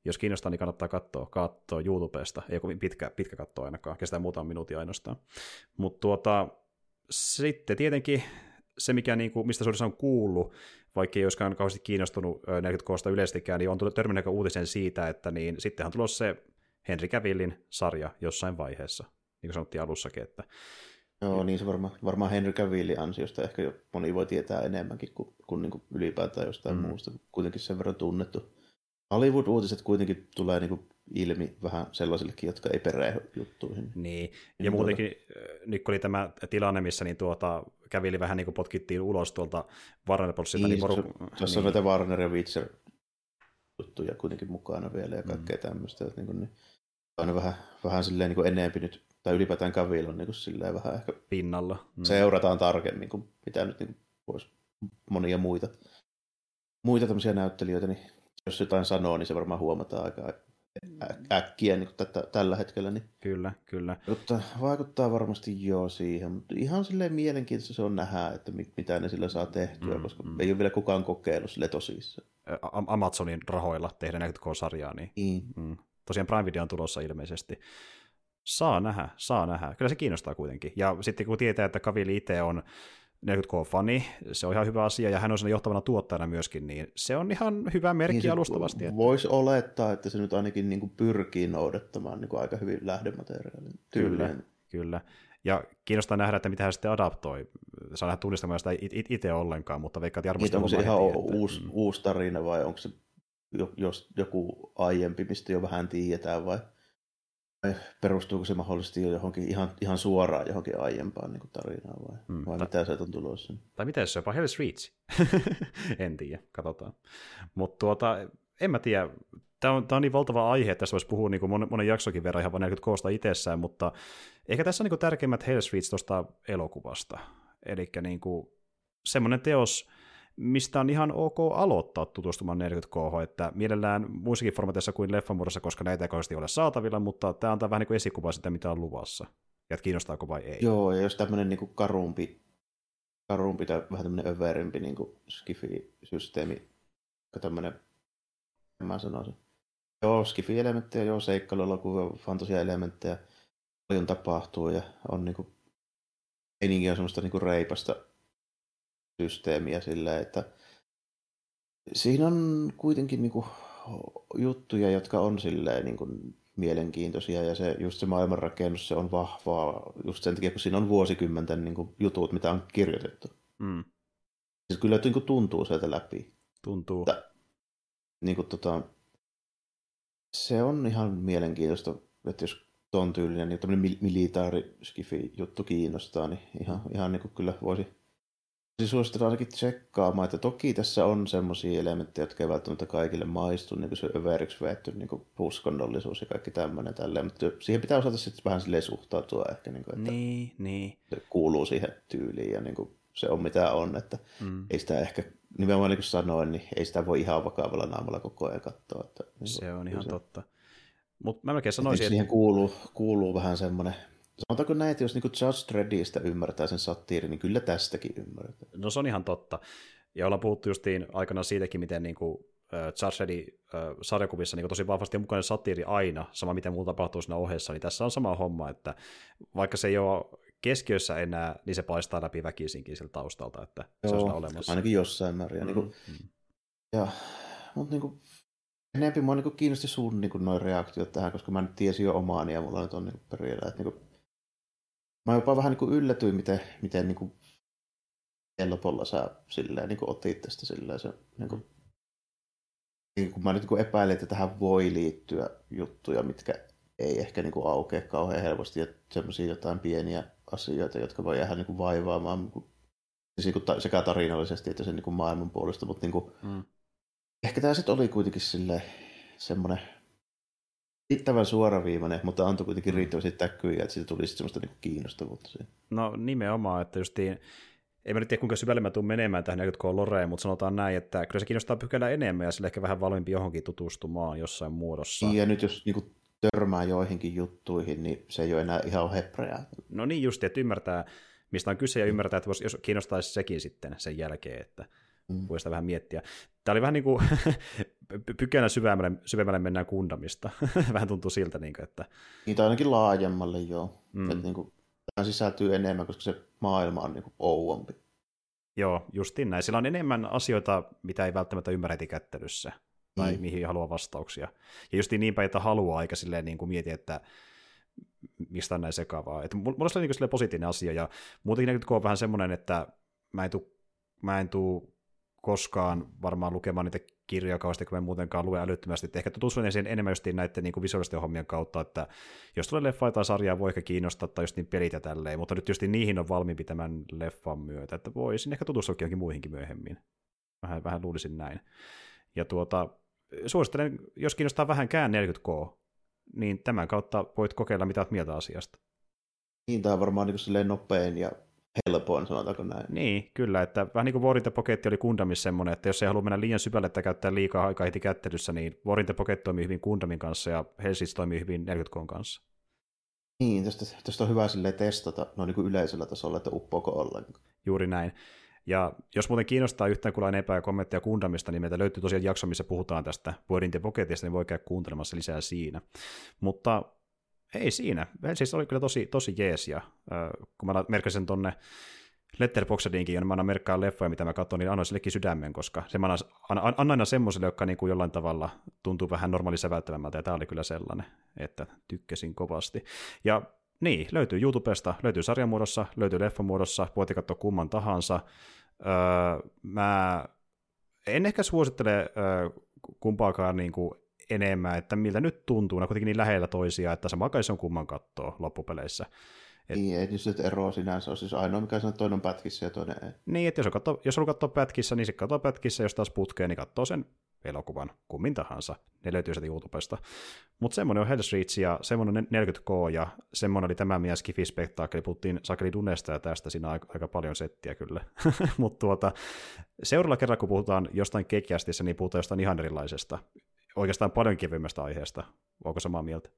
Jos kiinnostaa, niin kannattaa katsoa, katsoa YouTubesta. Ei kovin pitkä, pitkä katto ainakaan, kestää muutama minuutin ainoastaan. Mutta tuota, sitten tietenkin se, mikä, niin kuin, mistä suurissa on kuullut, vaikka ei olisikaan kauheasti kiinnostunut 40 yleisestikään, niin on törmännyt uutisen siitä, että niin sittenhän tulossa se Henry Cavillin sarja jossain vaiheessa, niin kuin sanottiin alussakin, että Joo, niin se varmaan varma Henry Cavillin ansiosta ehkä moni voi tietää enemmänkin kuin, kuin, niin kuin ylipäätään jostain mm. muusta, kuitenkin sen verran tunnettu. Hollywood-uutiset kuitenkin tulee niin kuin ilmi vähän sellaisillekin, jotka ei perehdy juttuihin. Niin, ja niin muutenkin tuota... nyt kun oli tämä tilanne, missä niin tuota, kävili vähän niin kuin potkittiin ulos tuolta Warner Brosilta. Niin, niin poru... Tässä niin. on näitä Warner ja Witcher juttuja kuitenkin mukana vielä ja kaikkea mm. tämmöistä. Että niin kuin, niin, on vähän, vähän silleen niin kuin enemmän nyt tai ylipäätään Cavill on niin kuin silleen vähän ehkä pinnalla. Mm. Seurataan tarkemmin kuin mitä nyt niin voisi monia muita, muita tämmöisiä näyttelijöitä, niin jos jotain sanoo, niin se varmaan huomataan aika äkkiä niin tätä, tällä hetkellä. Niin. Kyllä, kyllä. Mutta vaikuttaa varmasti jo siihen, mutta ihan silleen mielenkiintoista se on nähdä, että mitä ne sillä saa tehtyä, mm, koska mm. ei ole vielä kukaan kokeillut sille tosissaan. Amazonin rahoilla tehdä näitä sarjaa, niin, niin. Mm. Tosiaan Prime Video on tulossa ilmeisesti. Saa nähdä, saa nähdä. Kyllä se kiinnostaa kuitenkin. Ja sitten kun tietää, että Kavili itse on 40K-fani, se on ihan hyvä asia, ja hän on sen johtavana tuottajana myöskin, niin se on ihan hyvä merkki niin alustavasti. Että... Voisi olettaa, että se nyt ainakin niin kuin pyrkii noudattamaan niin kuin aika hyvin lähdemateriaalin Kyllä, kyllä. Ja kiinnostaa nähdä, että mitä hän sitten adaptoi. Saa nähdä tunnistamaan sitä itse ollenkaan, mutta veikkaa, että arvostaa niin, onko se ihan että... uusi, mm. uusi tarina vai onko se jos joku aiempi, mistä jo vähän tiedetään, vai, vai perustuuko se mahdollisesti jo johonkin ihan, ihan suoraan johonkin aiempaan niin tarinaan, vai, mm, vai ta- mitä se on tulossa? Tai miten se jopa Hell's Reach? [LAUGHS] en tiedä, katsotaan. Mutta tuota, en mä tiedä, tämä on, tämä on niin valtava aihe, että tässä voisi puhua niin kuin monen, monen jaksokin verran ihan vain 40 koosta itsessään, mutta ehkä tässä on niin kuin tärkeimmät Hell's Reach tuosta elokuvasta. Eli niin kuin semmoinen teos, mistä on ihan ok aloittaa tutustumaan 40K, että mielellään muissakin formateissa kuin leffan muodossa, koska näitä ei ole saatavilla, mutta tämä antaa vähän niin kuin esikuva sitä, mitä on luvassa, ja että kiinnostaako vai ei. Joo, ja jos tämmöinen niin karumpi, karumpi tai vähän tämmöinen överimpi niin skifi-systeemi, tämmöinen, mä sanoisin, joo, skifi-elementtejä, joo, seikkailuelokuvia, fantasia-elementtejä, paljon tapahtuu ja on niin kuin, meininki on semmoista niin kuin reipasta systeemiä sillä, että siinä on kuitenkin niin kuin juttuja, jotka on silleen niin kuin mielenkiintoisia ja se, just se maailmanrakennus se on vahvaa just sen takia, kun siinä on vuosikymmenten niin kuin jutut, mitä on kirjoitettu. Mm. Siis kyllä niin kuin tuntuu sieltä läpi. Tuntuu. Että, niin kuin, tota, se on ihan mielenkiintoista, että jos ton tyylinen niin tämmöinen militaari juttu kiinnostaa, niin ihan, ihan niin kuin kyllä voisi suosittelen ainakin tsekkaamaan, että toki tässä on semmoisia elementtejä, jotka ei välttämättä kaikille maistu, niin kuin se överiksi vetty niin kuin uskonnollisuus ja kaikki tämmöinen tälleen, mutta siihen pitää osata sitten vähän silleen suhtautua ehkä, niin kuin, että niin, niin. se kuuluu siihen tyyliin ja niin kuin se on mitä on, että mm. ei sitä ehkä, nimenomaan niin kuin sanoin, niin ei sitä voi ihan vakavalla naamalla koko ajan katsoa. Että, niin se on ihan se, totta. Mutta mä melkein sanoisin, että... Siihen kuuluu, kuuluu vähän semmoinen Sanotaanko näin, että jos niin Judge Dreddistä ymmärtää sen satiirin, niin kyllä tästäkin ymmärtää. No se on ihan totta. Ja ollaan puhuttu justiin aikana siitäkin, miten niin kuin, uh, Judge Reddy sarjakuvissa niin tosi vahvasti mukainen satiiri aina, sama miten muuta tapahtuu siinä ohessa, niin tässä on sama homma, että vaikka se ei ole keskiössä enää, niin se paistaa läpi väkisinkin sieltä taustalta, että Joo, se on olemassa. ainakin jossain määrin. Mm, niin kuin, mm. ja, mutta niin kuin, enemmän mua niin kiinnosti sun niin noin reaktiot tähän, koska mä nyt tiesin jo omaani ja mulla nyt on niin perillä, että niin kuin, Mä jopa vähän niin kuin yllätyin, miten, miten niin kuin helpolla sä silleen, niin kuin otit tästä silleen, se, niin kuin, niin kuin mä nyt niin epäilen, että tähän voi liittyä juttuja, mitkä ei ehkä niin kuin aukea kauhean helposti, ja semmoisia jotain pieniä asioita, jotka voi jäädä niin kuin vaivaamaan niin kuin, siis niin kuin sekä tarinallisesti että sen niin kuin maailman puolesta, mutta niin kuin, mm. ehkä tämä sitten oli kuitenkin silleen, semmoinen riittävän suoraviivainen, mutta antoi kuitenkin riittävästi täkyjä, että siitä tuli semmoista niinku kiinnostavuutta siihen. No nimenomaan, että justiin, ei mä nyt tiedä kuinka syvälle mä tuun menemään tähän 40K Loreen, mutta sanotaan näin, että kyllä se kiinnostaa pykälä enemmän ja sille ehkä vähän valmiimpi johonkin tutustumaan jossain muodossa. Ja nyt jos niin kuin, törmää joihinkin juttuihin, niin se ei ole enää ihan hepreää. No niin just, että ymmärtää, mistä on kyse ja ymmärtää, että jos kiinnostaisi sekin sitten sen jälkeen, että mm. voi sitä vähän miettiä. Tämä oli vähän [LAUGHS] niin kuin pykälä syvemmälle, syvemmälle mennään kundamista. [LAUGHS] vähän tuntuu siltä, niin kuin, että... Niitä ainakin laajemmalle joo. Mm. Että niin kuin, tähän sisältyy enemmän, koska se maailma on niin kuin ouompi. Joo, justiin näin. Sillä on enemmän asioita, mitä ei välttämättä ymmärrä etikättelyssä, tai mm. mihin haluaa vastauksia. Ja justiin niin päin, että haluaa, eikä silleen niin kuin mieti, että mistä on näin sekavaa. Että mulla on niin positiivinen asia, ja muutenkin on vähän semmoinen, että mä en tuu, mä en tuu koskaan varmaan lukemaan niitä kirjoja kauheasti, kun mä muutenkaan lue älyttömästi. Et ehkä tutustun siihen enemmän just näiden niin kuin visuaalisten hommien kautta, että jos tulee leffa tai sarjaa, voi ehkä kiinnostaa, tai just niin pelit ja tälleen, mutta nyt just niihin on valmiimpi tämän leffan myötä, että voisin ehkä tutustua johonkin muihinkin myöhemmin. Vähän, vähän luulisin näin. Ja tuota, suosittelen, jos kiinnostaa vähänkään 40K, niin tämän kautta voit kokeilla, mitä olet mieltä asiasta. Niin, tämä on varmaan niin nopein ja helpoin, sanotaanko näin. Niin, kyllä, että vähän niin kuin Pocket oli Kundamis semmoinen, että jos ei halua mennä liian syvälle että käyttää liikaa aikaa heti kättelyssä, niin Pocket toimii hyvin Kundamin kanssa ja Helsis toimii hyvin 40 kanssa. Niin, tästä, tästä on hyvä sille testata no niin kuin yleisellä tasolla, että uppoako ollenkaan. Juuri näin. Ja jos muuten kiinnostaa yhtään kuulla enempää kommentteja Kundamista, niin meiltä löytyy tosiaan jakso, missä puhutaan tästä Pocketista, niin voi käydä kuuntelemassa lisää siinä. Mutta ei siinä. Siis oli kyllä tosi, tosi jees, ja äh, kun mä merkasin tonne Letterboxdiinkin, ja mä annan merkkaa leffoja, mitä mä katson, niin annoin sillekin sydämen, koska se mä annan, aina semmoiselle, joka niin kuin jollain tavalla tuntuu vähän normaali säväyttävämmältä, ja tämä oli kyllä sellainen, että tykkäsin kovasti. Ja niin, löytyy YouTubesta, löytyy sarjamuodossa, löytyy leffamuodossa, voitte katsoa kumman tahansa. Öö, mä en ehkä suosittele öö, kumpaakaan niin kuin enemmän, että miltä nyt tuntuu, ne kuitenkin niin lähellä toisiaan, että sama kai se on kumman kattoa loppupeleissä. Et... Niin, ei nyt eroa sinänsä ole. Siis ainoa, mikä on, että toinen on pätkissä ja toinen ei. Niin, että jos, katsoo, jos haluaa katsoa pätkissä, niin sitten katsoo pätkissä, jos taas putkeen, niin katsoo sen elokuvan kummin tahansa. Ne löytyy sieltä YouTubesta. Mutta semmoinen on Hell's Reach ja semmoinen 40K ja semmoinen oli tämä meidän Skifi-spektaakkeli. Puhuttiin Sakeli Dunesta ja tästä, siinä on aika, aika paljon settiä kyllä. [LAUGHS] Mutta tuota, seuraavalla kerralla, kun puhutaan jostain kekiästissä, niin puhutaan jostain ihan erilaisesta. Oikeastaan paljon kevyemmästä aiheesta. Onko samaa mieltä?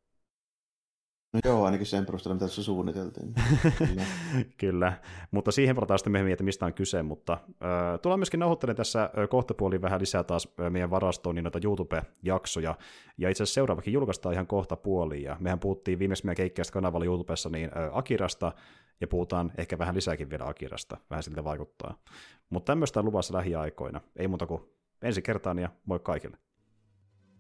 No joo, ainakin sen perusteella, mitä tässä suunniteltiin. Kyllä. [LAUGHS] Kyllä, mutta siihen palataan sitten myöhemmin, että mistä on kyse, mutta äh, tullaan myöskin nauhoittelemaan tässä äh, kohtapuoliin vähän lisää taas äh, meidän varastoon niin noita YouTube-jaksoja, ja itse asiassa seuraavakin julkaistaan ihan kohta puoliin, ja mehän puhuttiin viimeis meidän keikkeästä kanavalla YouTubessa niin äh, Akirasta, ja puhutaan ehkä vähän lisääkin vielä Akirasta, vähän siltä vaikuttaa. Mutta tämmöistä on luvassa lähiaikoina, ei muuta kuin ensi kertaan ja moi kaikille.